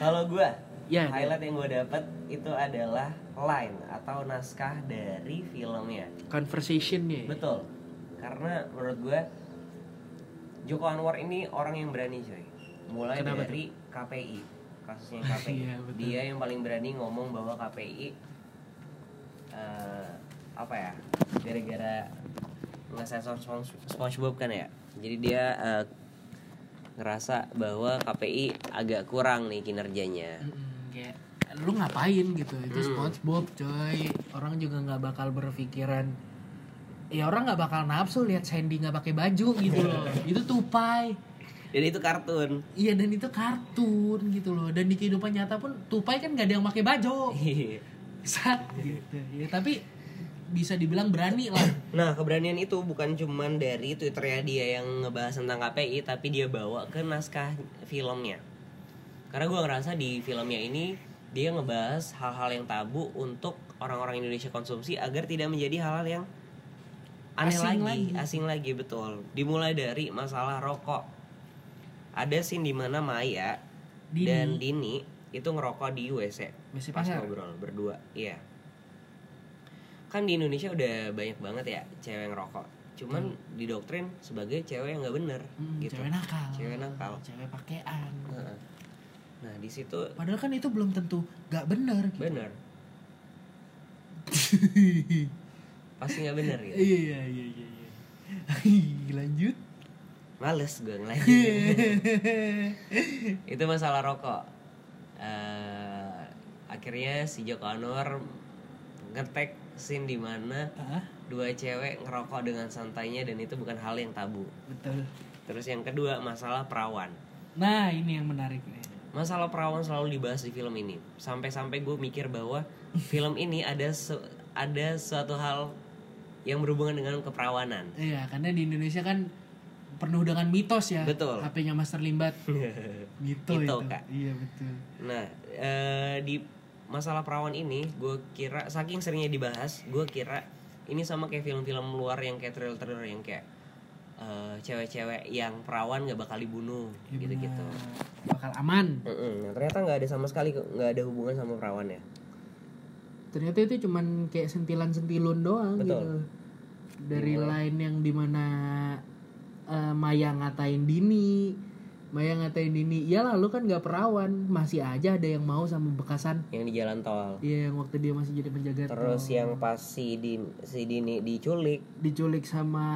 Kalau gua Ya, highlight yang gua dapat itu adalah line atau naskah dari filmnya. Conversationnya. Betul. Karena menurut gua Joko Anwar ini orang yang berani coy. Mulai Kenapa dari KPI kasusnya KPI Iya, betul. dia yang paling berani ngomong bahwa KPI eh, apa ya gara-gara nge-sensor Spong- SpongeBob kan ya. Jadi dia eh, ngerasa bahwa KPI agak kurang nih kinerjanya. Mm-mm, kayak lu ngapain gitu? Itu Hmm. SpongeBob coy. Orang juga nggak bakal berpikiran ya orang nggak bakal nafsu lihat Sandy nggak pakai baju gitu loh. Itu tupai. Dan itu kartun. Iya dan itu kartun gitu loh. Dan di kehidupan nyata pun tupai kan nggak ada yang pakai baju. Sat, gitu. Ya tapi bisa dibilang berani lah. Nah, keberanian itu bukan cuman dari Twitternya dia yang ngebahas tentang KPI, tapi dia bawa ke naskah filmnya. Karena gue ngerasa di filmnya ini dia ngebahas hal-hal yang tabu untuk orang-orang Indonesia konsumsi agar tidak menjadi hal-hal yang aneh Asing lagi, lagi. asing lagi betul. Dimulai dari masalah rokok. Ada scene di mana Maya Dini. dan Dini itu ngerokok di WC Masih pas pasar ngobrol berdua iya kan di Indonesia udah banyak banget ya cewek yang rokok cuman didoktrin sebagai cewek yang nggak bener Hmm, gitu cewek nakal Cewek nakal. cewek pakean Heeh. Nah di situ padahal kan itu belum tentu nggak bener gitu. bener pasti nggak bener gitu iya iya iya iya lanjut. Males gue ngelanjutin itu masalah rokok. Eh, akhirnya si Joko Anwar ngetek scene di mana ah dua cewek ngerokok dengan santainya dan itu bukan hal yang tabu. Betul. Terus yang kedua masalah perawan. Nah ini yang menarik nih masalah perawan selalu dibahas di film ini. Sampai-sampai gue mikir bahwa film ini ada su- ada suatu hal yang berhubungan dengan keperawanan. Iya karena di Indonesia kan penuh dengan mitos ya. Betul. HP-nya Master Limbat gitu Itu, itu Kak. iya betul. Nah eh, di masalah perawan ini gue kira saking seringnya dibahas gue kira ini sama kayak film-film luar yang kayak thriller-thriller yang kayak eh, cewek-cewek yang perawan nggak bakal dibunuh Iya gitu-gitu. bakal aman. Mm-mm. Nah, ternyata nggak ada sama sekali kok, nggak ada hubungan sama perawan ya? Ternyata itu cuman kayak sentilan-sentilun doang Betul. gitu dari line yang di mana eh, Maya ngatain Dini Maya ngatain Dini ya lalu kan nggak perawan masih aja ada yang mau sama bekasan. Yang di jalan tol. Iya yang waktu dia masih jadi penjaga terus tol. yang pas si Din si Dini diculik. Diculik sama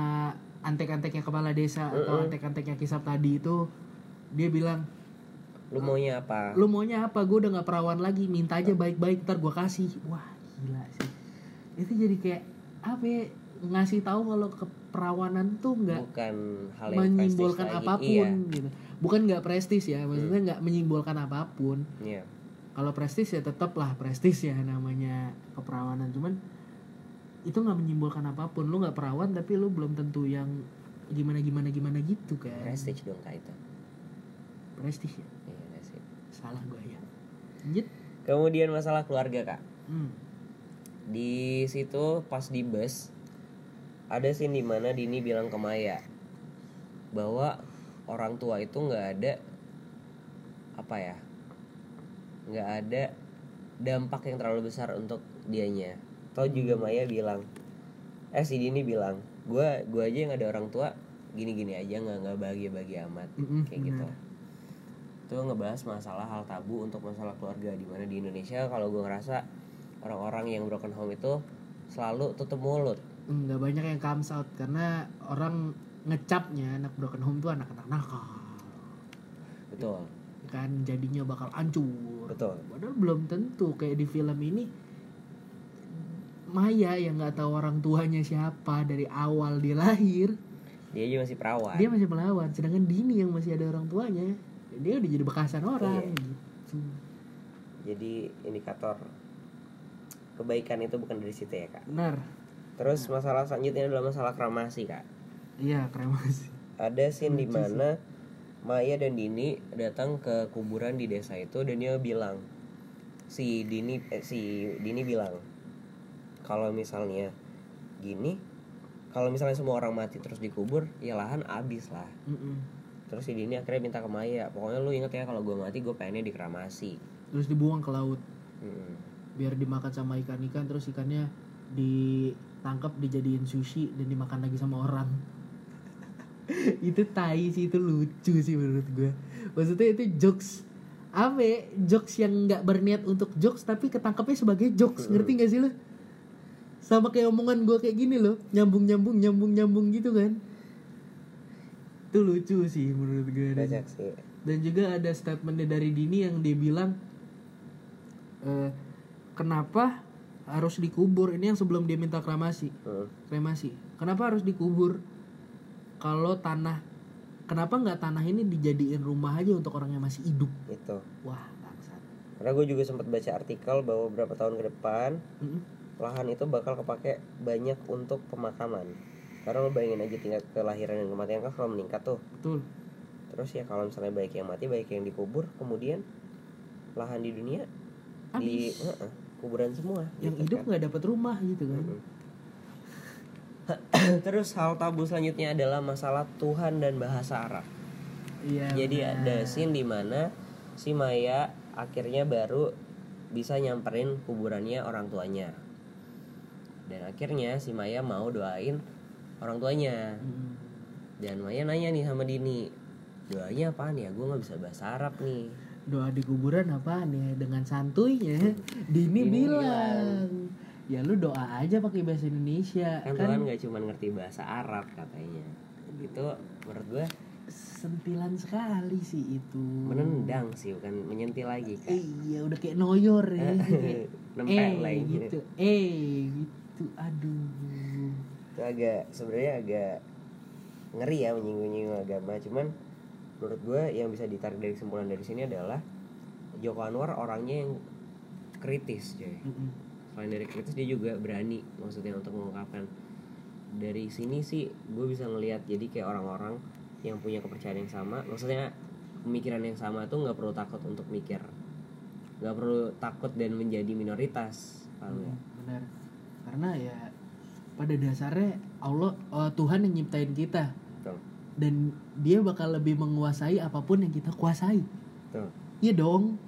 antek-anteknya kepala desa atau antek-anteknya kisap tadi itu dia bilang lu maunya apa? Lu maunya apa? Gue udah nggak perawan lagi minta aja baik-baik ntar gue kasih. Wah gila sih. Itu jadi kayak apa ya, ngasih tahu kalau keperawanan tuh nggak bukan hal yang menyimbolkan apa pun iya. gitu. Bukan nggak prestis ya maksudnya nggak menyimbolkan apa pun. Iya. Kalau prestis ya tetap lah prestis ya namanya keperawanan. Cuman itu nggak menyimbolkan apa pun. Lu nggak perawan tapi lu belum tentu yang gimana gimana gimana gitu kan. Prestige dong kak itu. Prestis ya? Iya prestige. salah gue ya. Lanjut. Kemudian masalah keluarga kak. Hmm. di situ pas di bus ada scene di mana Dini bilang ke Maya bahwa orang tua itu nggak ada apa ya nggak ada dampak yang terlalu besar untuk dianya Tau juga Maya bilang eh si Dini bilang gue gua aja yang ada orang tua gini-gini aja nggak nggak bahagia bahagia amat Mm-mm, kayak gitu itu ngebahas masalah hal tabu untuk masalah keluarga di mana di Indonesia kalau gue ngerasa orang-orang yang broken home itu selalu tutup mulut. Nggak banyak yang comes out karena orang ngecapnya anak broken home tuh anak-anak nakal. Betul. Kan jadinya bakal hancur. Betul. Padahal belum tentu kayak di film ini Maya yang nggak tahu orang tuanya siapa dari awal dia lahir. Dia aja masih perawan. Dia masih melawan sedangkan Dini yang masih ada orang tuanya dia udah jadi bekasan orang Iya. gitu. Jadi indikator kebaikan itu bukan dari situ ya kak? Benar. Terus masalah selanjutnya adalah masalah kremasi kak. Iya kremasi. Ada scene di mana Maya dan Dini datang ke kuburan di desa itu dan dia bilang si Dini eh, si Dini bilang kalau misalnya gini kalau misalnya semua orang mati terus dikubur ya lahan abis lah. Mm-mm. terus si Dini akhirnya minta ke Maya. Pokoknya lu inget ya kalau gue mati gue pengennya dikremasi. Terus dibuang ke laut. Mm-mm. biar dimakan sama ikan-ikan terus ikannya ditangkap dijadiin sushi dan dimakan lagi sama orang. Itu tai sih itu lucu sih menurut gue maksudnya itu jokes. Apa jokes yang nggak berniat untuk jokes tapi ketangkapnya sebagai jokes. Ngerti gak sih lo sama kayak omongan gue kayak gini loh nyambung nyambung nyambung nyambung gitu kan. Itu lucu sih menurut gue dan, sih. Dan juga ada statementnya dari Dini yang dia bilang eh, kenapa harus dikubur? Ini yang sebelum dia minta kremasi. Hmm. kremasi. Kenapa harus dikubur? Kalau tanah kenapa nggak tanah ini dijadiin rumah aja untuk orang yang masih hidup? Itu wah bangsat. Karena gue juga sempat baca artikel bahwa beberapa tahun ke depan. Lahan itu bakal kepake banyak untuk pemakaman karena lo bayangin aja tingkat kelahiran dan kematian kan selalu meningkat tuh betul terus ya kalau misalnya baik yang mati baik yang dikubur kemudian lahan di dunia di Habis. Heeh, kuburan semua yang gitu hidup kan. nggak dapat rumah gitu kan Mm-mm. terus hal tabu selanjutnya adalah masalah Tuhan dan bahasa Arab iya jadi benar. ada scene di mana si Maya akhirnya baru bisa nyamperin kuburannya orang tuanya dan akhirnya si Maya mau doain orang tuanya. Mm. dan Maya nanya nih sama Dini doanya apaan ya? Gue nggak bisa bahasa Arab nih. Doa di kuburan apaan ya? Dengan santuinya. Dini, Dini bilang ya lu doa aja pakai bahasa Indonesia. Kan, kan, Tuhan nggak cuma ngerti bahasa Arab katanya. Itu menurut gue sentilan sekali sih itu. Menendang sih bukan menyentil lagi kan iya udah kayak noyor ya. Nempel eh lagi. gitu. Eh gitu aduh. Itu agak sebenarnya agak ngeri ya menyinggung-nyinggung agama. Cuman menurut gue yang bisa ditarik dari kesimpulan dari sini adalah Joko Anwar orangnya yang kritis coy. Mm-mm. selain dari kritis dia juga berani maksudnya untuk mengungkapkan. Dari sini sih gue bisa ngelihat jadi kayak orang-orang yang punya kepercayaan yang sama. Maksudnya pemikiran yang sama tuh nggak perlu takut untuk mikir. Nggak perlu takut dan menjadi minoritas paham ya? Benar karena ya pada dasarnya Allah eh, Tuhan yang nyiptain kita. Tuh dan dia bakal lebih menguasai apa pun yang kita kuasai. Tuh Iya dong.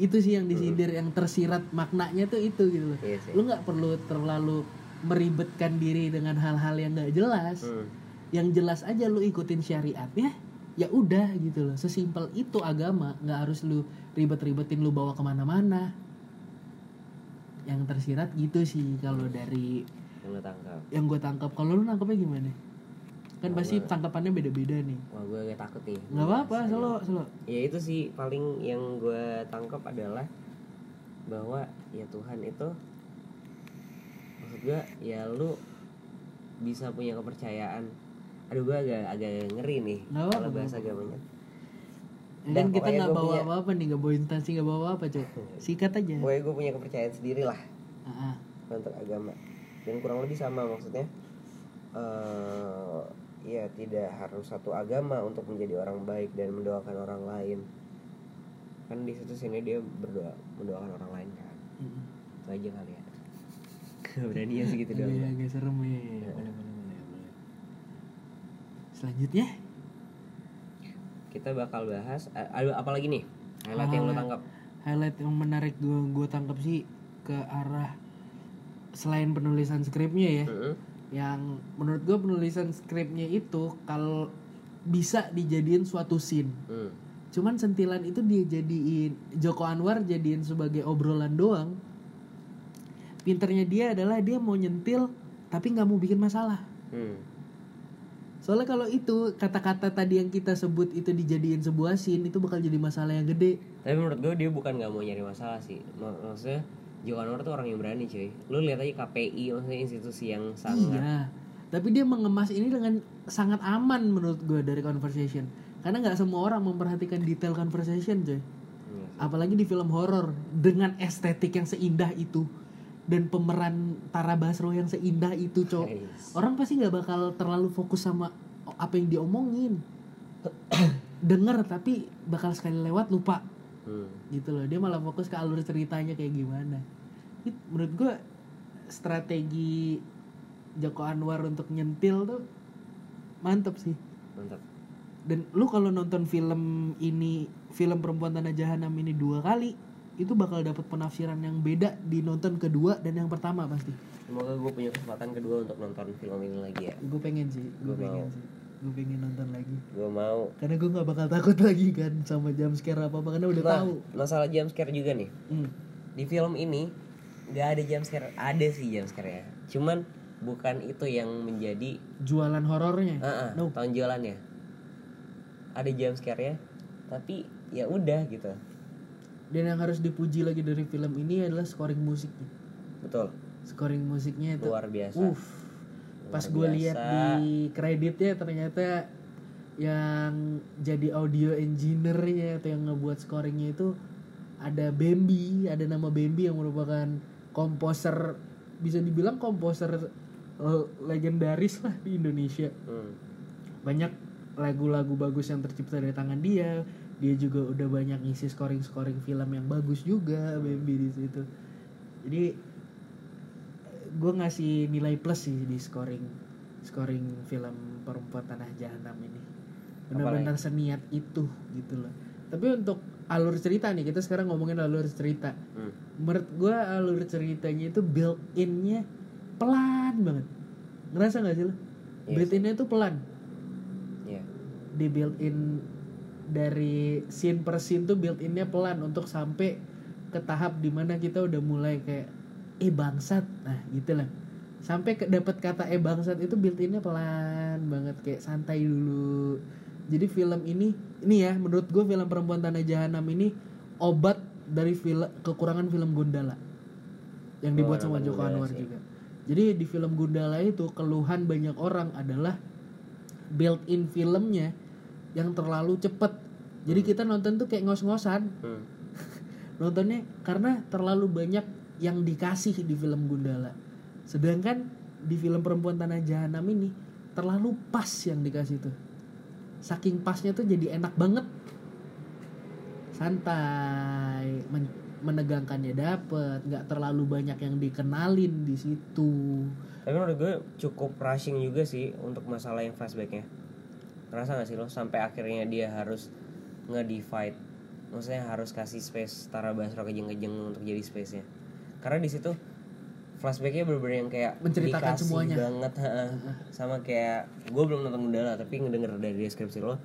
Itu sih yang disindir yang tersirat maknanya tuh itu gitu loh. Iya sih. Lu nggak perlu terlalu meribetkan diri dengan hal-hal yang nggak jelas. Hmm. yang jelas aja lu ikutin syariatnya ya udah gitu loh. Sesimpel itu agama nggak harus lu ribet-ribetin lu bawa ke mana-mana yang tersirat gitu sih kalau dari yang lo tangkap. yang gue tangkap. Kalau lu nangkapnya gimana? Kan pasti gua- tangkapannya beda-beda nih. Wah gue agak takut nih. Nggak apa-apa Bahasanya. selo selo. Ya itu sih paling yang gue tangkap adalah bahwa ya Tuhan itu maksud gue ya lu bisa punya kepercayaan. Aduh gue agak agak ngeri nih kalau bahasa agamanya Ya kan kita nggak bawa punya- apa-apa nih nggak bawa instansi nggak bawa apa cok. Sikat aja. Gue gue punya kepercayaan sendiri lah. Ah, ah. untuk agama. Dan kurang lebih sama maksudnya. Eh ya tidak harus satu agama untuk menjadi orang baik dan mendoakan orang lain. Kan di situ sini dia berdoa mendoakan orang lain kan. Mm-mm. itu aja kali ya. Berani ya segitu doang. Iya, agak serem ya. Boleh, boleh, boleh, boleh. Selanjutnya, kita bakal bahas ada apa lagi nih highlight yang lo tangkap highlight yang menarik gue gue tangkap sih ke arah selain penulisan skripnya ya, Mm-mm. yang menurut gue penulisan skripnya itu kalau bisa dijadiin suatu scene. Hmm. Cuman sentilan itu dia jadiin Joko Anwar jadiin sebagai obrolan doang. Pinternya dia adalah dia mau nyentil tapi nggak mau bikin masalah Hmm. Soalnya kalau itu kata-kata tadi yang kita sebut itu dijadiin sebuah scene itu bakal jadi masalah yang gede Tapi menurut gue dia bukan nggak mau nyari masalah sih. Mak- Maksudnya Joko Anwar tuh orang yang berani cuy. Lu lihat aja KPI maksudnya institusi yang sangat iya tapi dia mengemas ini dengan sangat aman menurut gue dari conversation karena nggak semua orang memperhatikan detail conversation coy Iya. apalagi di film horor dengan estetik yang seindah itu dan pemeran Tara Basro yang seindah itu cowok Guys. orang pasti nggak bakal terlalu fokus sama apa yang diomongin denger tapi bakal sekali lewat lupa Hmm. gitu loh dia malah fokus ke alur ceritanya kayak gimana It, menurut gue strategi Joko Anwar untuk nyentil tuh mantep sih Mantap. dan lu kalau nonton film ini film perempuan tanah jahanam ini dua kali itu bakal dapat penafsiran yang beda di nonton kedua dan yang pertama pasti Semoga gue punya kesempatan kedua untuk nonton film ini lagi ya. gue pengen sih gue pengen mau. sih gue pengen nonton lagi Gue mau. karena gue nggak bakal takut lagi kan sama jam scare apa apa karena udah Nah, tahu masalah jump scare juga nih. Hmm. Di film ini nggak ada jump scare, ada sih jump scare ya. Cuman bukan itu yang menjadi jualan horornya Ah, ah, no tahun jualannya. Ada jump scare ya, tapi ya udah gitu. Dan yang harus dipuji lagi dari film ini adalah scoring musiknya Betul. scoring musiknya itu Luar biasa. Uff. Pas gue lihat di kreditnya ternyata yang jadi audio engineer-nya atau yang ngebuat scoringnya itu ada Bambi, ada nama Bambi yang merupakan komposer bisa dibilang komposer eh, legendaris lah di Indonesia. Hmm. Banyak lagu-lagu bagus yang tercipta dari tangan dia. Dia juga udah banyak ngisi scoring-scoring film yang bagus juga Bambi di situ. Jadi gue ngasih nilai plus sih di scoring scoring film perempuan tanah jahanam ini. Benar-benar seniat itu gitu loh. Tapi untuk alur cerita nih kita sekarang ngomongin alur cerita. Hmm. menurut gue alur ceritanya itu build innya pelan banget. Ngerasa nggak sih lo? Iya build innya tuh pelan. Iya. di build in dari scene per scene tuh build innya pelan untuk sampai ke tahap di mana kita udah mulai kayak eh bangsat. Nah gitu lah. Sampai ke dapat kata eh bangsat itu build innya pelan banget kayak santai dulu. Jadi film ini ini ya menurut gue film perempuan tanah jahanam ini obat dari film kekurangan film Gundala. Yang dibuat Oh, sama Joko Anwar sih. juga. Jadi di film Gundala itu keluhan banyak orang adalah build in filmnya yang terlalu cepet. Jadi kita nonton tuh kayak ngos-ngosan. Hmm. nontonnya karena terlalu banyak yang dikasih di film Gundala. Sedangkan di film perempuan tanah jahanam ini terlalu pas yang dikasih tuh. Saking pasnya tuh jadi enak banget. Santai men- menegangkannya dapet nggak terlalu banyak yang dikenalin di situ. Tapi menurut gue cukup rushing juga sih untuk masalah yang flashbacknya. Ngerasa gak sih lo sampai akhirnya dia harus nge-divide, maksudnya harus kasih space Tara Basro kejeng-kejeng untuk jadi space-nya. Karena di situ flashbacknya bener-bener yang kayak Menceritakan dikasih semuanya. banget, sama kayak gue belum nonton Gundala tapi ngedenger dari deskripsi lo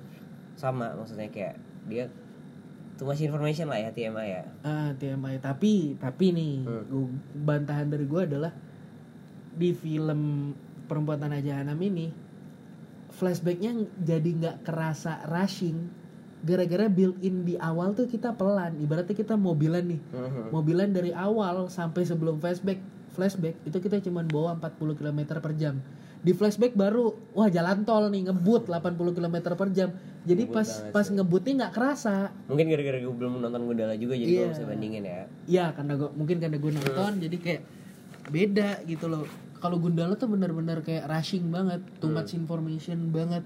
sama maksudnya kayak dia too much information lah ya TMI ya. ah TMI tapi tapi nih Hmm. gua- bantahan dari gue adalah di film perempuan tanah jahanam ini flashbacknya jadi nggak kerasa rushing. Gara-gara build in di awal tuh kita pelan. Ibaratnya kita mobilan nih. Mhm. mobilan dari awal sampai sebelum flashback. Flashback itu kita cuman bawa 40 km per jam. Di flashback baru wah jalan tol nih ngebut 80 km per jam. Jadi Ngebut pas pas sih. ngebutnya nggak kerasa. Mungkin gara-gara gue belum nonton Gundala juga jadi gue Iya. bisa bandingin ya. ya karena gua mungkin karena gue nonton jadi kayak beda gitu loh kalau Gundala tuh bener-bener kayak rushing banget too much information banget.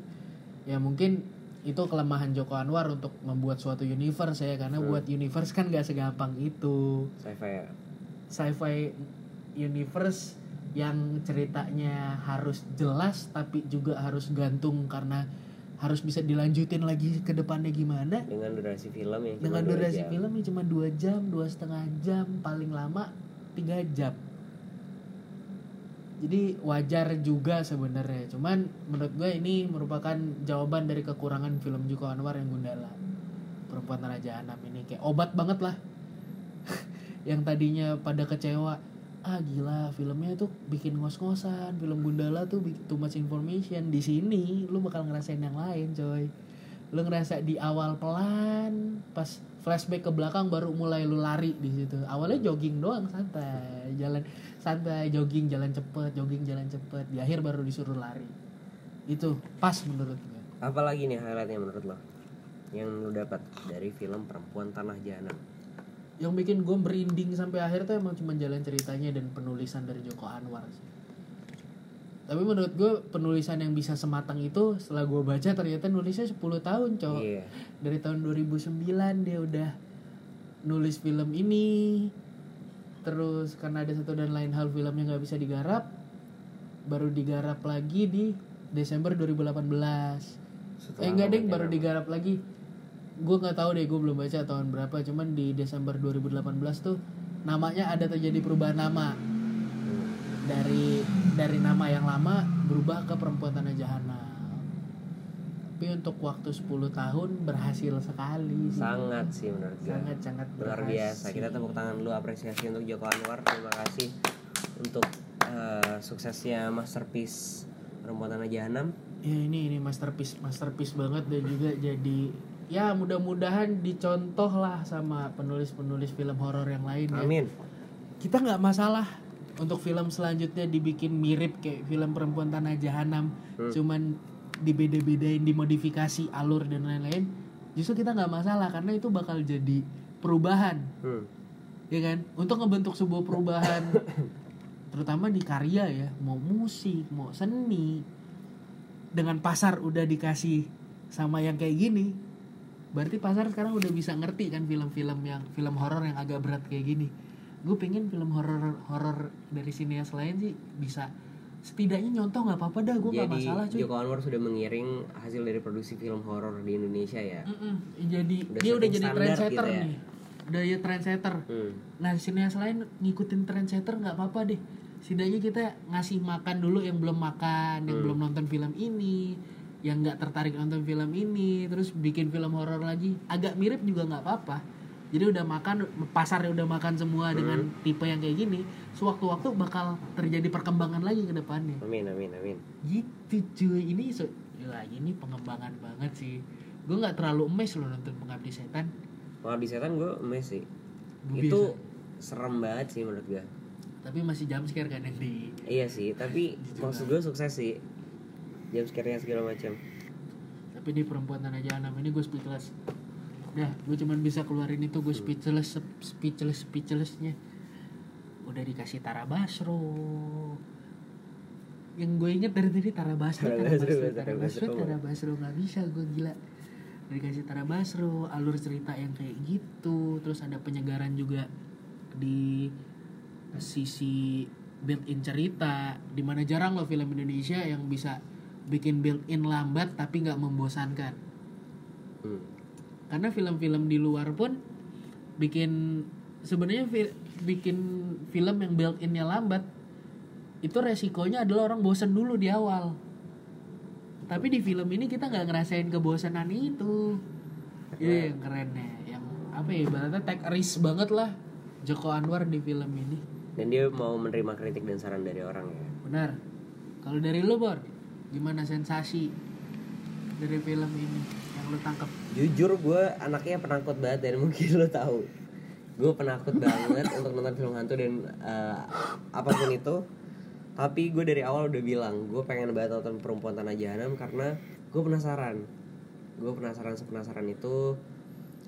Ya mungkin itu kelemahan Joko Anwar untuk membuat suatu universe ya karena buat universe kan gak segampang itu. Sci-fi ya. sci-fi universe yang ceritanya harus jelas tapi juga harus gantung karena harus bisa dilanjutin lagi ke depannya gimana. Dengan durasi film yang dengan durasi jam. film yang cuma dua jam dua setengah jam paling lama tiga jam jadi wajar juga sebenarnya. Cuman menurut gue ini merupakan jawaban dari kekurangan film Joko Anwar yang Gundala. Perempuan tanah jahanam ini. Kayak obat banget lah. Yang tadinya pada kecewa. Ah gila filmnya tuh bikin ngos-ngosan. Film Gundala tuh too much information. Di sini lu bakal ngerasain yang lain coy. Lu ngerasa di awal pelan pas flashback ke belakang baru mulai lu lari di situ. Awalnya jogging doang santai. Jalan santai jogging jalan cepet jogging jalan cepet di akhir baru disuruh lari itu pas menurut gue Apalagi nih highlightnya menurut lo? Yang lo dapat dari film Perempuan Tanah Jahanam. yang bikin gue merinding sampai akhir tuh emang cuma jalan ceritanya dan penulisan dari Joko Anwar sih. Tapi menurut gue penulisan yang bisa sematang itu setelah gue baca ternyata nulisnya 10 tahun cowok. Iya. Dari tahun 2009 dia udah nulis film ini. Terus karena ada satu dan lain hal filmnya nggak bisa digarap, baru digarap lagi di Desember 2018. Setelah eh enggak deh, baru digarap lagi. Gue nggak tahu deh, gue belum baca tahun berapa. Cuman di Desember 2018 tuh namanya ada terjadi perubahan nama dari dari nama yang lama berubah ke perempuan tanah jahanam. Tapi untuk waktu 10 tahun berhasil sekali. sih. Sangat sih menurut gue. sangat sangat Luar biasa. Kita tepuk tangan dulu apresiasi untuk Joko Anwar. Terima kasih untuk eh, suksesnya masterpiece Perempuan Tanah Jahanam. Ya ini ini masterpiece masterpiece banget dan juga jadi ya mudah-mudahan dicontoh lah sama penulis-penulis film horor yang lain ya. Amin. Kita nggak masalah untuk film selanjutnya dibikin mirip kayak film perempuan tanah jahanam, cuman dibeda-bedain, dimodifikasi alur dan lain-lain. Justru kita nggak masalah karena itu bakal jadi perubahan, Hmm. ya kan? Untuk ngebentuk sebuah perubahan, terutama di karya ya, mau musik, mau seni, dengan pasar udah dikasih sama yang kayak gini, berarti pasar sekarang udah bisa ngerti kan film-film yang film horor yang agak berat kayak gini. Gue pengen film horor horor dari sinias lain sih bisa setidaknya nyontoh nggak apa-apa dah, gue nggak masalah cuy. Joko Anwar sudah mengiring hasil dari produksi film horor di Indonesia ya. Mm-mm, jadi Udah dia udah jadi standar trendsetter gitu ya. nih, udah ya trendsetter. Hmm. Nah sinias lain ngikutin trendsetter nggak apa-apa deh. Setidaknya kita ngasih makan dulu yang belum makan, yang belum nonton film ini, yang nggak tertarik nonton film ini, terus bikin film horor lagi. Agak mirip juga nggak apa-apa. Jadi udah makan, pasarnya udah makan semua dengan tipe yang kayak gini. Sewaktu-waktu bakal terjadi perkembangan lagi ke depannya. Amin amin amin. Gitu cuy, ini so, gila, ini pengembangan banget sih. Gue nggak terlalu emes loh nonton Pengabdi Setan. Kalau di setan gue emes sih. Gua Itu serem banget sih menurut gue. Tapi masih jam scare kan yang di Iya sih, tapi maksud gue sukses sih. Jam scare segala macam. tapi di perempuan tanah jahanam ini gue speechless Dah, gue cuman bisa keluarin itu gue speechless, speechless, speechlessnya. Udah dikasih Tara Basro. Yang gue inget dari tadi Tara Basro, Tara Basro, Tara Basro. Tara Basro nggak bisa gue gila. Udah dikasih Tara Basro, alur cerita yang kayak gitu, terus ada penyegaran juga di sisi built-in cerita, di mana jarang loh film Indonesia yang bisa bikin built-in lambat tapi nggak membosankan Hmm. Karena film-film di luar pun bikin sebenarnya fi- bikin film yang built innya lambat itu resikonya adalah orang bosan dulu di awal. Tapi di film ini kita nggak ngerasain kebosanan itu. Iya yang kerennya yang apa ya ibaratnya take risk banget lah Joko Anwar di film ini. Dan dia mau menerima kritik dan saran dari orang ya. benar. Kalau dari lu Bor gimana sensasi dari film ini lu tangkap Jujur gue anaknya penakut banget dan mungkin lo tahu. Gue penakut banget untuk nonton film hantu dan eh, apa pun itu. Tapi gue dari awal udah bilang gue pengen banget nonton Perempuan Tanah Jahanam karena gue penasaran. Gue penasaran sepenasaran itu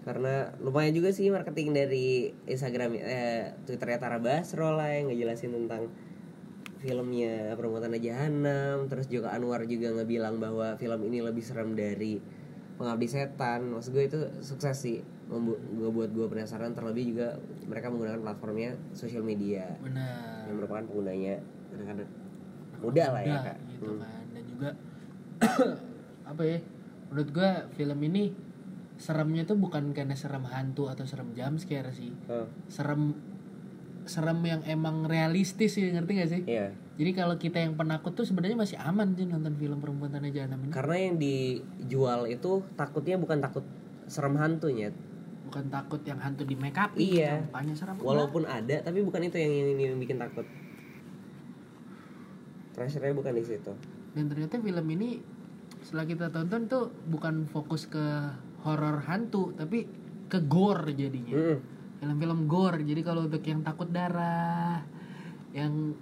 karena lumayan juga sih marketing dari Instagram eh Twitternya Tara Basro lah yang ngejelasin tentang filmnya Perempuan Tanah Jahanam terus juga Anwar juga ngebilang bahwa film ini lebih serem dari Pengabdi Setan. Maksud gue itu sukses sih. Gue buat gue penasaran terlebih juga mereka menggunakan platformnya sosial media. Benar. Yang merupakan penggunanya kadang-kadang muda lah ya kak. gitu Hmm. kan. Dan juga apa ya menurut gua film ini seremnya tuh bukan karena serem hantu atau serem jump scare sih. Oh, serem serem yang emang realistis sih ngerti gak sih? Iya jadi kalau kita yang penakut tuh sebenarnya masih aman sih nonton film perempuan tanah jahanam ini. Karena yang dijual itu takutnya bukan takut serem hantunya. Bukan takut yang hantu di make up Iya. mukanya serem. Walaupun ada tapi bukan itu yang yang, yang bikin takut. Pressure-nya bukan di situ. Dan ternyata film ini setelah kita tonton tuh bukan fokus ke horor hantu tapi ke gore jadinya. Mm-mm. film-film gore jadi kalau untuk yang takut darah yang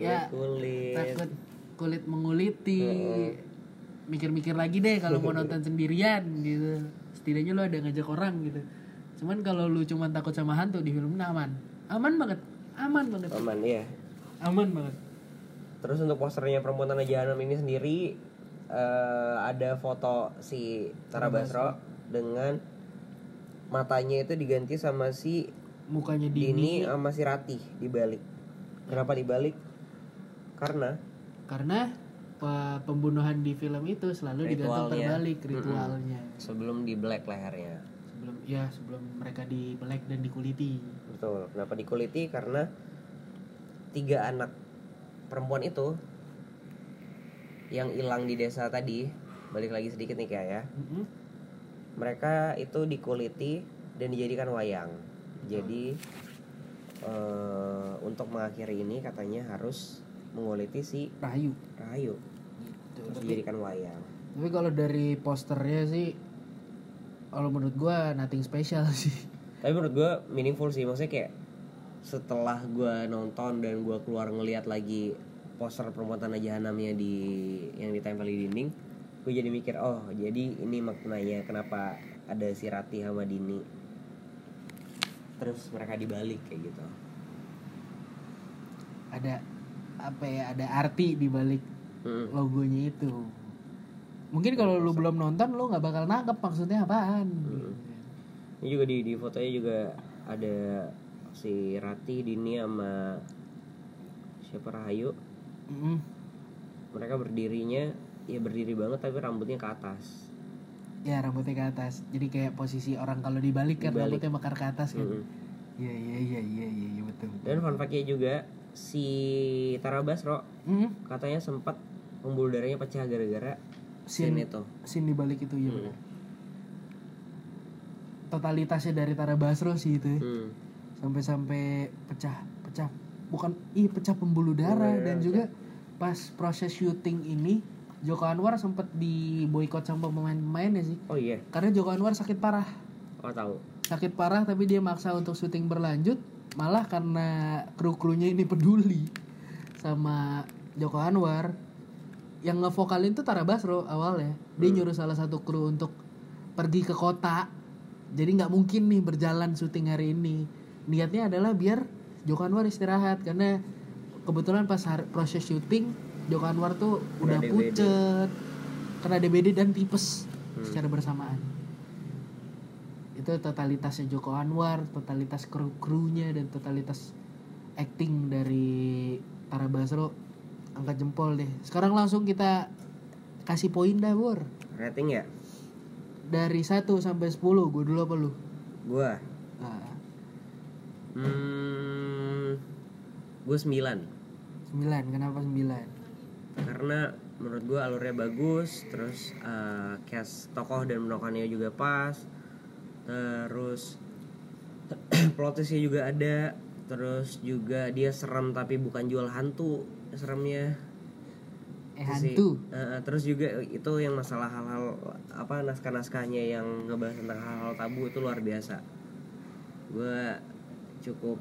ya kulit takut kulit. menguliti. Mikir-mikir lagi deh kalau mau nonton sendirian gitu. Setidaknya lo ada ngajak orang gitu. Cuman kalau lu cuman takut sama hantu di film ini aman. Aman banget. Aman banget. Aman ya aman banget. Terus untuk posternya perempuan tanah jahanam ini sendiri eh, ada foto si Tara Basro. dengan matanya itu diganti sama si mukanya Dini Dini. sama si Ratih dibalik. Kenapa dibalik karena? Karena pe- pembunuhan di film itu selalu digantung Ritualnya. terbalik ritualnya. Sebelum di black lehernya. Sebelum ya sebelum mereka di black dan dikuliti. Betul. Kenapa dikuliti? Karena tiga anak perempuan itu yang hilang di desa tadi balik lagi sedikit nih kayak ya. Mm-mm. mereka itu dikuliti dan dijadikan wayang. Jadi eh, untuk mengakhiri ini katanya harus menguliti si Rahayu. Rahayu. Gitu. terus tapi dijadikan wayang. tapi kalau dari posternya sih kalau menurut gua nothing special sih. Tapi menurut gue meaningful sih. Maksudnya kayak setelah gue nonton dan gue keluar ngeliat lagi poster perempuan jahanamnya di yang ditempel di dinding gue jadi mikir oh jadi ini maknanya kenapa ada si Rati sama Dini? Terus mereka dibalik kayak gitu. Ada apa ya ada arti di balik Mm-mm. logonya itu. Mungkin kalau lu belum nonton lu nggak bakal nangkep maksudnya apaan. Ini juga di di fotonya juga ada si Rati Dini sama siapa Rahayu. Mm-mm. mereka berdirinya ya berdiri banget tapi rambutnya ke atas. Ya rambutnya ke atas. Jadi kayak posisi orang kalau dibalik kan Dibalik. rambutnya mekar ke atas kan. Iya iya iya iya iya iya, betul. Dan fun fact-nya juga si Tara Basro Mm, katanya sempat pembuluh darahnya pecah gara-gara Scene. itu. scene di balik itu ya Hmm. benar totalitasnya dari Tara Basro sih itu ya. Hmm. sampai-sampai pecah pecah bukan ih pecah pembuluh darah dan juga pas proses syuting ini Joko Anwar sempat diboykot sama pemain-pemainnya sih Oh iya, karena Joko Anwar sakit parah oh tahu. sakit parah tapi dia maksa untuk syuting berlanjut malah karena kru-krunya ini peduli sama Joko Anwar yang ngevokalin tuh Tara Basro awalnya. Dia nyuruh salah satu kru untuk pergi ke kota. Jadi nggak mungkin nih berjalan syuting hari ini. Niatnya adalah biar Joko Anwar istirahat karena kebetulan pas hari- proses syuting Joko Anwar tuh udah DBD. pucet kena DBD dan tipes secara bersamaan itu totalitasnya Joko Anwar, totalitas kru-krunya dan totalitas acting dari Tara Basro angkat jempol deh. Sekarang langsung kita kasih poin dah, Bor. Rating ya? Dari 1 sampai 10, gue dulu apa lu? Gua Nah, hmm gue 9 9, kenapa 9? karena menurut gua alurnya bagus terus eh, cast tokoh dan penokohannya juga pas terus plot twistnya juga ada terus juga dia serem tapi bukan jual hantu seremnya Eh, hantu. Eh, terus juga itu yang masalah hal-hal apa naskah-naskahnya yang ngebahas tentang hal-hal tabu itu luar biasa gue cukup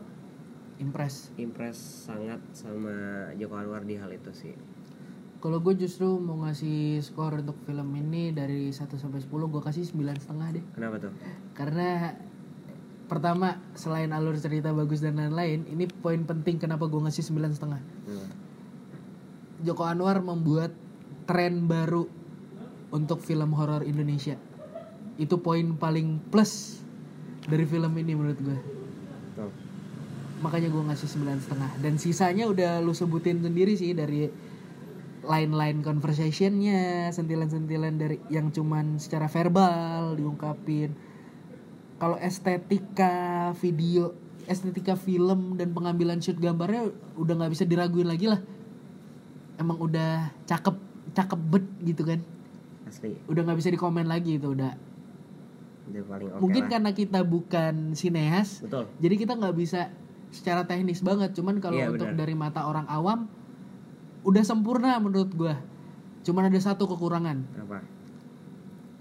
Impress. impress sangat sama Joko Anwar di hal itu sih Kalau gue justru mau ngasih skor untuk film ini dari 1 sampai 10, gue kasih 9 setengah deh. kenapa tuh Karena pertama selain alur cerita bagus dan lain-lain, ini poin penting kenapa gue ngasih 9 setengah. Hmm. Joko Anwar membuat tren baru untuk film horor Indonesia. Itu poin paling plus dari film ini menurut gue. Makanya gue ngasih sembilan setengah. Dan sisanya udah lu sebutin sendiri sih dari line-line conversationnya, sentilan-sentilan dari yang cuman secara verbal diungkapin. Kalau estetika video, estetika film dan pengambilan shoot gambarnya udah nggak bisa diraguin lagi lah. Emang udah cakep, cakep bet gitu kan. asli Udah nggak bisa dikomen lagi itu udah paling oke Mungkin lah. karena kita bukan sineas, Betul. jadi kita nggak bisa secara teknis banget. Cuman kalau Iya, untuk benar. dari mata orang awam, udah sempurna menurut gua. Cuman ada satu kekurangan, Apa?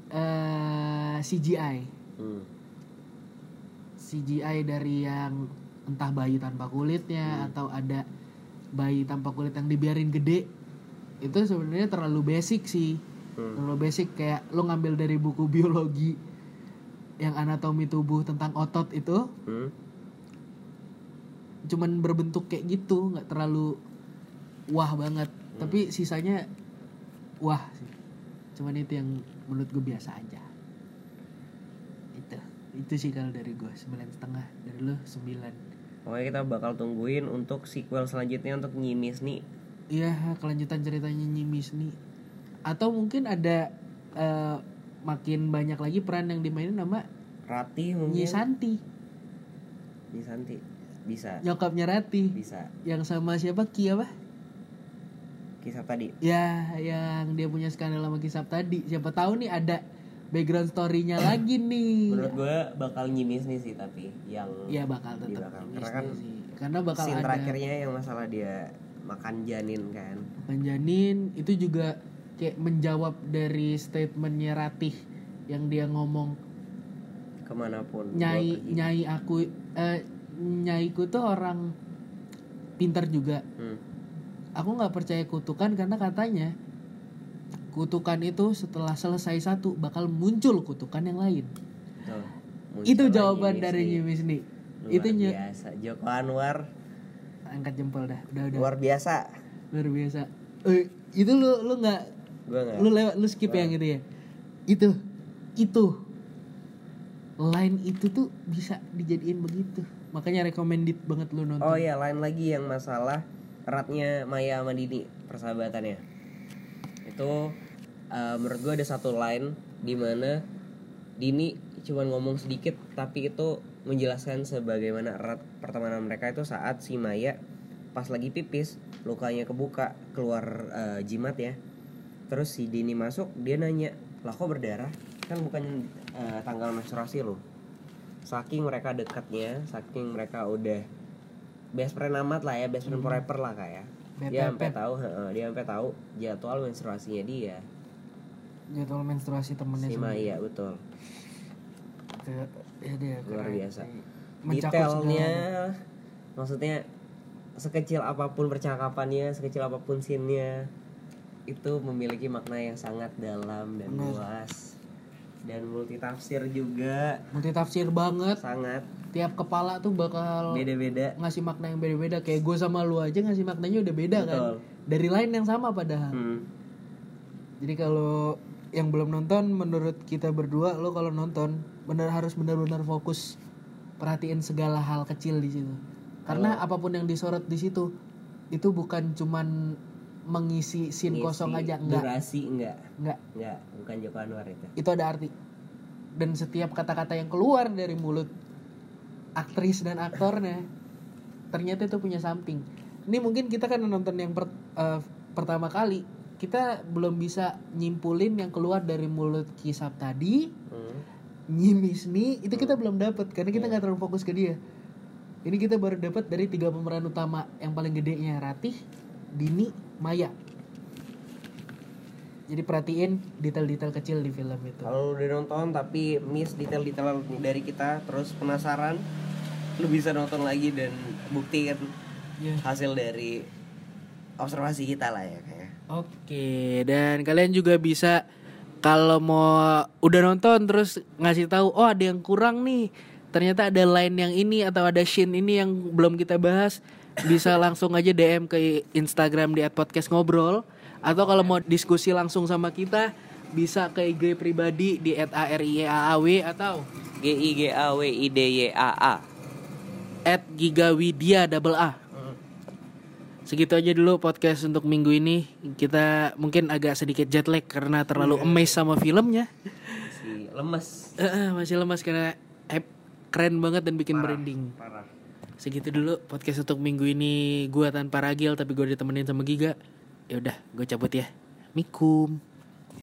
eh CGI. Hmm. CGI dari yang entah bayi tanpa kulitnya atau ada bayi tanpa kulit yang dibiarin gede itu sebenarnya terlalu basic sih Hmm. terlalu basic kayak lo ngambil dari buku biologi yang anatomi tubuh tentang otot itu Hmm. cuman berbentuk kayak gitu nggak terlalu wah banget tapi sisanya wah sih cuman itu yang menurut gue biasa aja itu itu sih kalau dari gue sembilan setengah dari lo sembilan Pokoknya kita bakal tungguin untuk sequel selanjutnya untuk nyimis nih. Iya, kelanjutan ceritanya Nyimis nih. Atau mungkin ada eh, makin banyak lagi peran yang dimainin sama Rati mungkin. Nyi Santi, Nyi Santi. Bisa. nyokapnya Rati. Bisa. Yang sama siapa? Ki apa? Kisah tadi. Ya, yang dia punya skandal sama Kisap tadi. Siapa tahu nih ada background story-nya lagi nih. Menurut gue bakal nyimis nih sih tapi yang Iya bakal tetap Karena kan sih. Karena bakal scene ada terakhirnya yang masalah dia makan janin kan. Bang Janin itu juga kayak menjawab dari statementnya Ratih yang dia ngomong Ke mana pun. nyai nyai aku eh, nyaiku tuh orang pintar juga Hmm. Aku nggak percaya kutukan karena katanya kutukan itu setelah selesai satu bakal muncul kutukan yang lain. Tuh, muncul itu jawaban nih dari nih Luar itu biasa. Joko Anwar. Angkat jempol dah. Udah udah. Luar biasa. luar biasa. Eh, itu lu lu nggak lu lewat lu skip yang gitu ya? Itu itu. Line itu tuh bisa dijadiin begitu. Makanya recommended banget lu nonton. Oh iya, lain lagi yang masalah eratnya Maya sama Dini persahabatannya. Itu eh, menurut gue ada satu line di mana Dini cuman ngomong sedikit tapi itu menjelaskan sebagaimana erat pertemanan mereka itu saat si Maya pas lagi pipis lukanya kebuka keluar eh, jimat ya. Terus si Dini masuk dia nanya lah kok berdarah kan bukan eh, tanggal menstruasi loh saking mereka dekatnya saking mereka udah best friend amat lah ya best friend forever lah kayak dia sampai tahu heeh, dia sampai tahu jadwal menstruasinya dia. Jadwal menstruasi temennya si sendiri. Maya betul. Itu, ya dia luar biasa. Detailnya maksudnya sekecil apa pun percakapannya sekecil apa pun scene-nya itu memiliki makna yang sangat dalam dan Benar. luas. Dan multitafsir juga. Multi tafsir banget. Sangat tiap kepala tuh bakal beda-beda. ngasih makna yang beda-beda. Kayak gue sama lu aja ngasih maknanya udah beda kan? Betul. dari lain yang sama padahal. Hmm. jadi kalau yang belum nonton menurut kita berdua lo kalau nonton benar harus benar-benar fokus perhatiin segala hal kecil di situ. Karena apa pun yang disorot di situ itu bukan cuman mengisi scene Ngisi kosong aja enggak. durasi enggak. Enggak. Enggak bukan Joko Anwar itu. Itu ada arti. Dan setiap kata-kata yang keluar dari mulut aktris dan aktornya ternyata itu punya something ini mungkin kita kan nonton yang per- eh, pertama kali kita belum bisa nyimpulin yang keluar dari mulut kisap tadi hmm. nyimis nih itu kita belum dapat karena kita nggak terlalu fokus ke dia. Ini kita baru dapat dari tiga pemeran utama. Yang paling gedenya Ratih Dini Maya jadi perhatiin detail-detail kecil di film itu kalau udah nonton tapi miss detail-detail dari kita terus penasaran lu bisa nonton lagi dan buktikan Ya. hasil dari observasi kita lah ya kayak Oke, dan kalian juga bisa kalau mau udah nonton terus ngasih tahu oh ada yang kurang nih. Ternyata ada line yang ini atau ada scene ini yang belum kita bahas, bisa langsung aja DM ke Instagram di @podcast ngobrol atau kalau mau diskusi langsung sama kita bisa ke IG pribadi di @arieaaw atau G I G A W I D Y A A @gigawidia double A. Segitu aja dulu podcast untuk minggu ini. Kita mungkin agak sedikit jet lag karena terlalu amazed sama filmnya. si lemes eh, masih lemas karena hype keren banget dan bikin branding. parah Segitu dulu podcast untuk minggu ini. Gua tanpa ragil tapi gue ditemenin sama Giga. Ya udah, gue cabut ya. Mikum.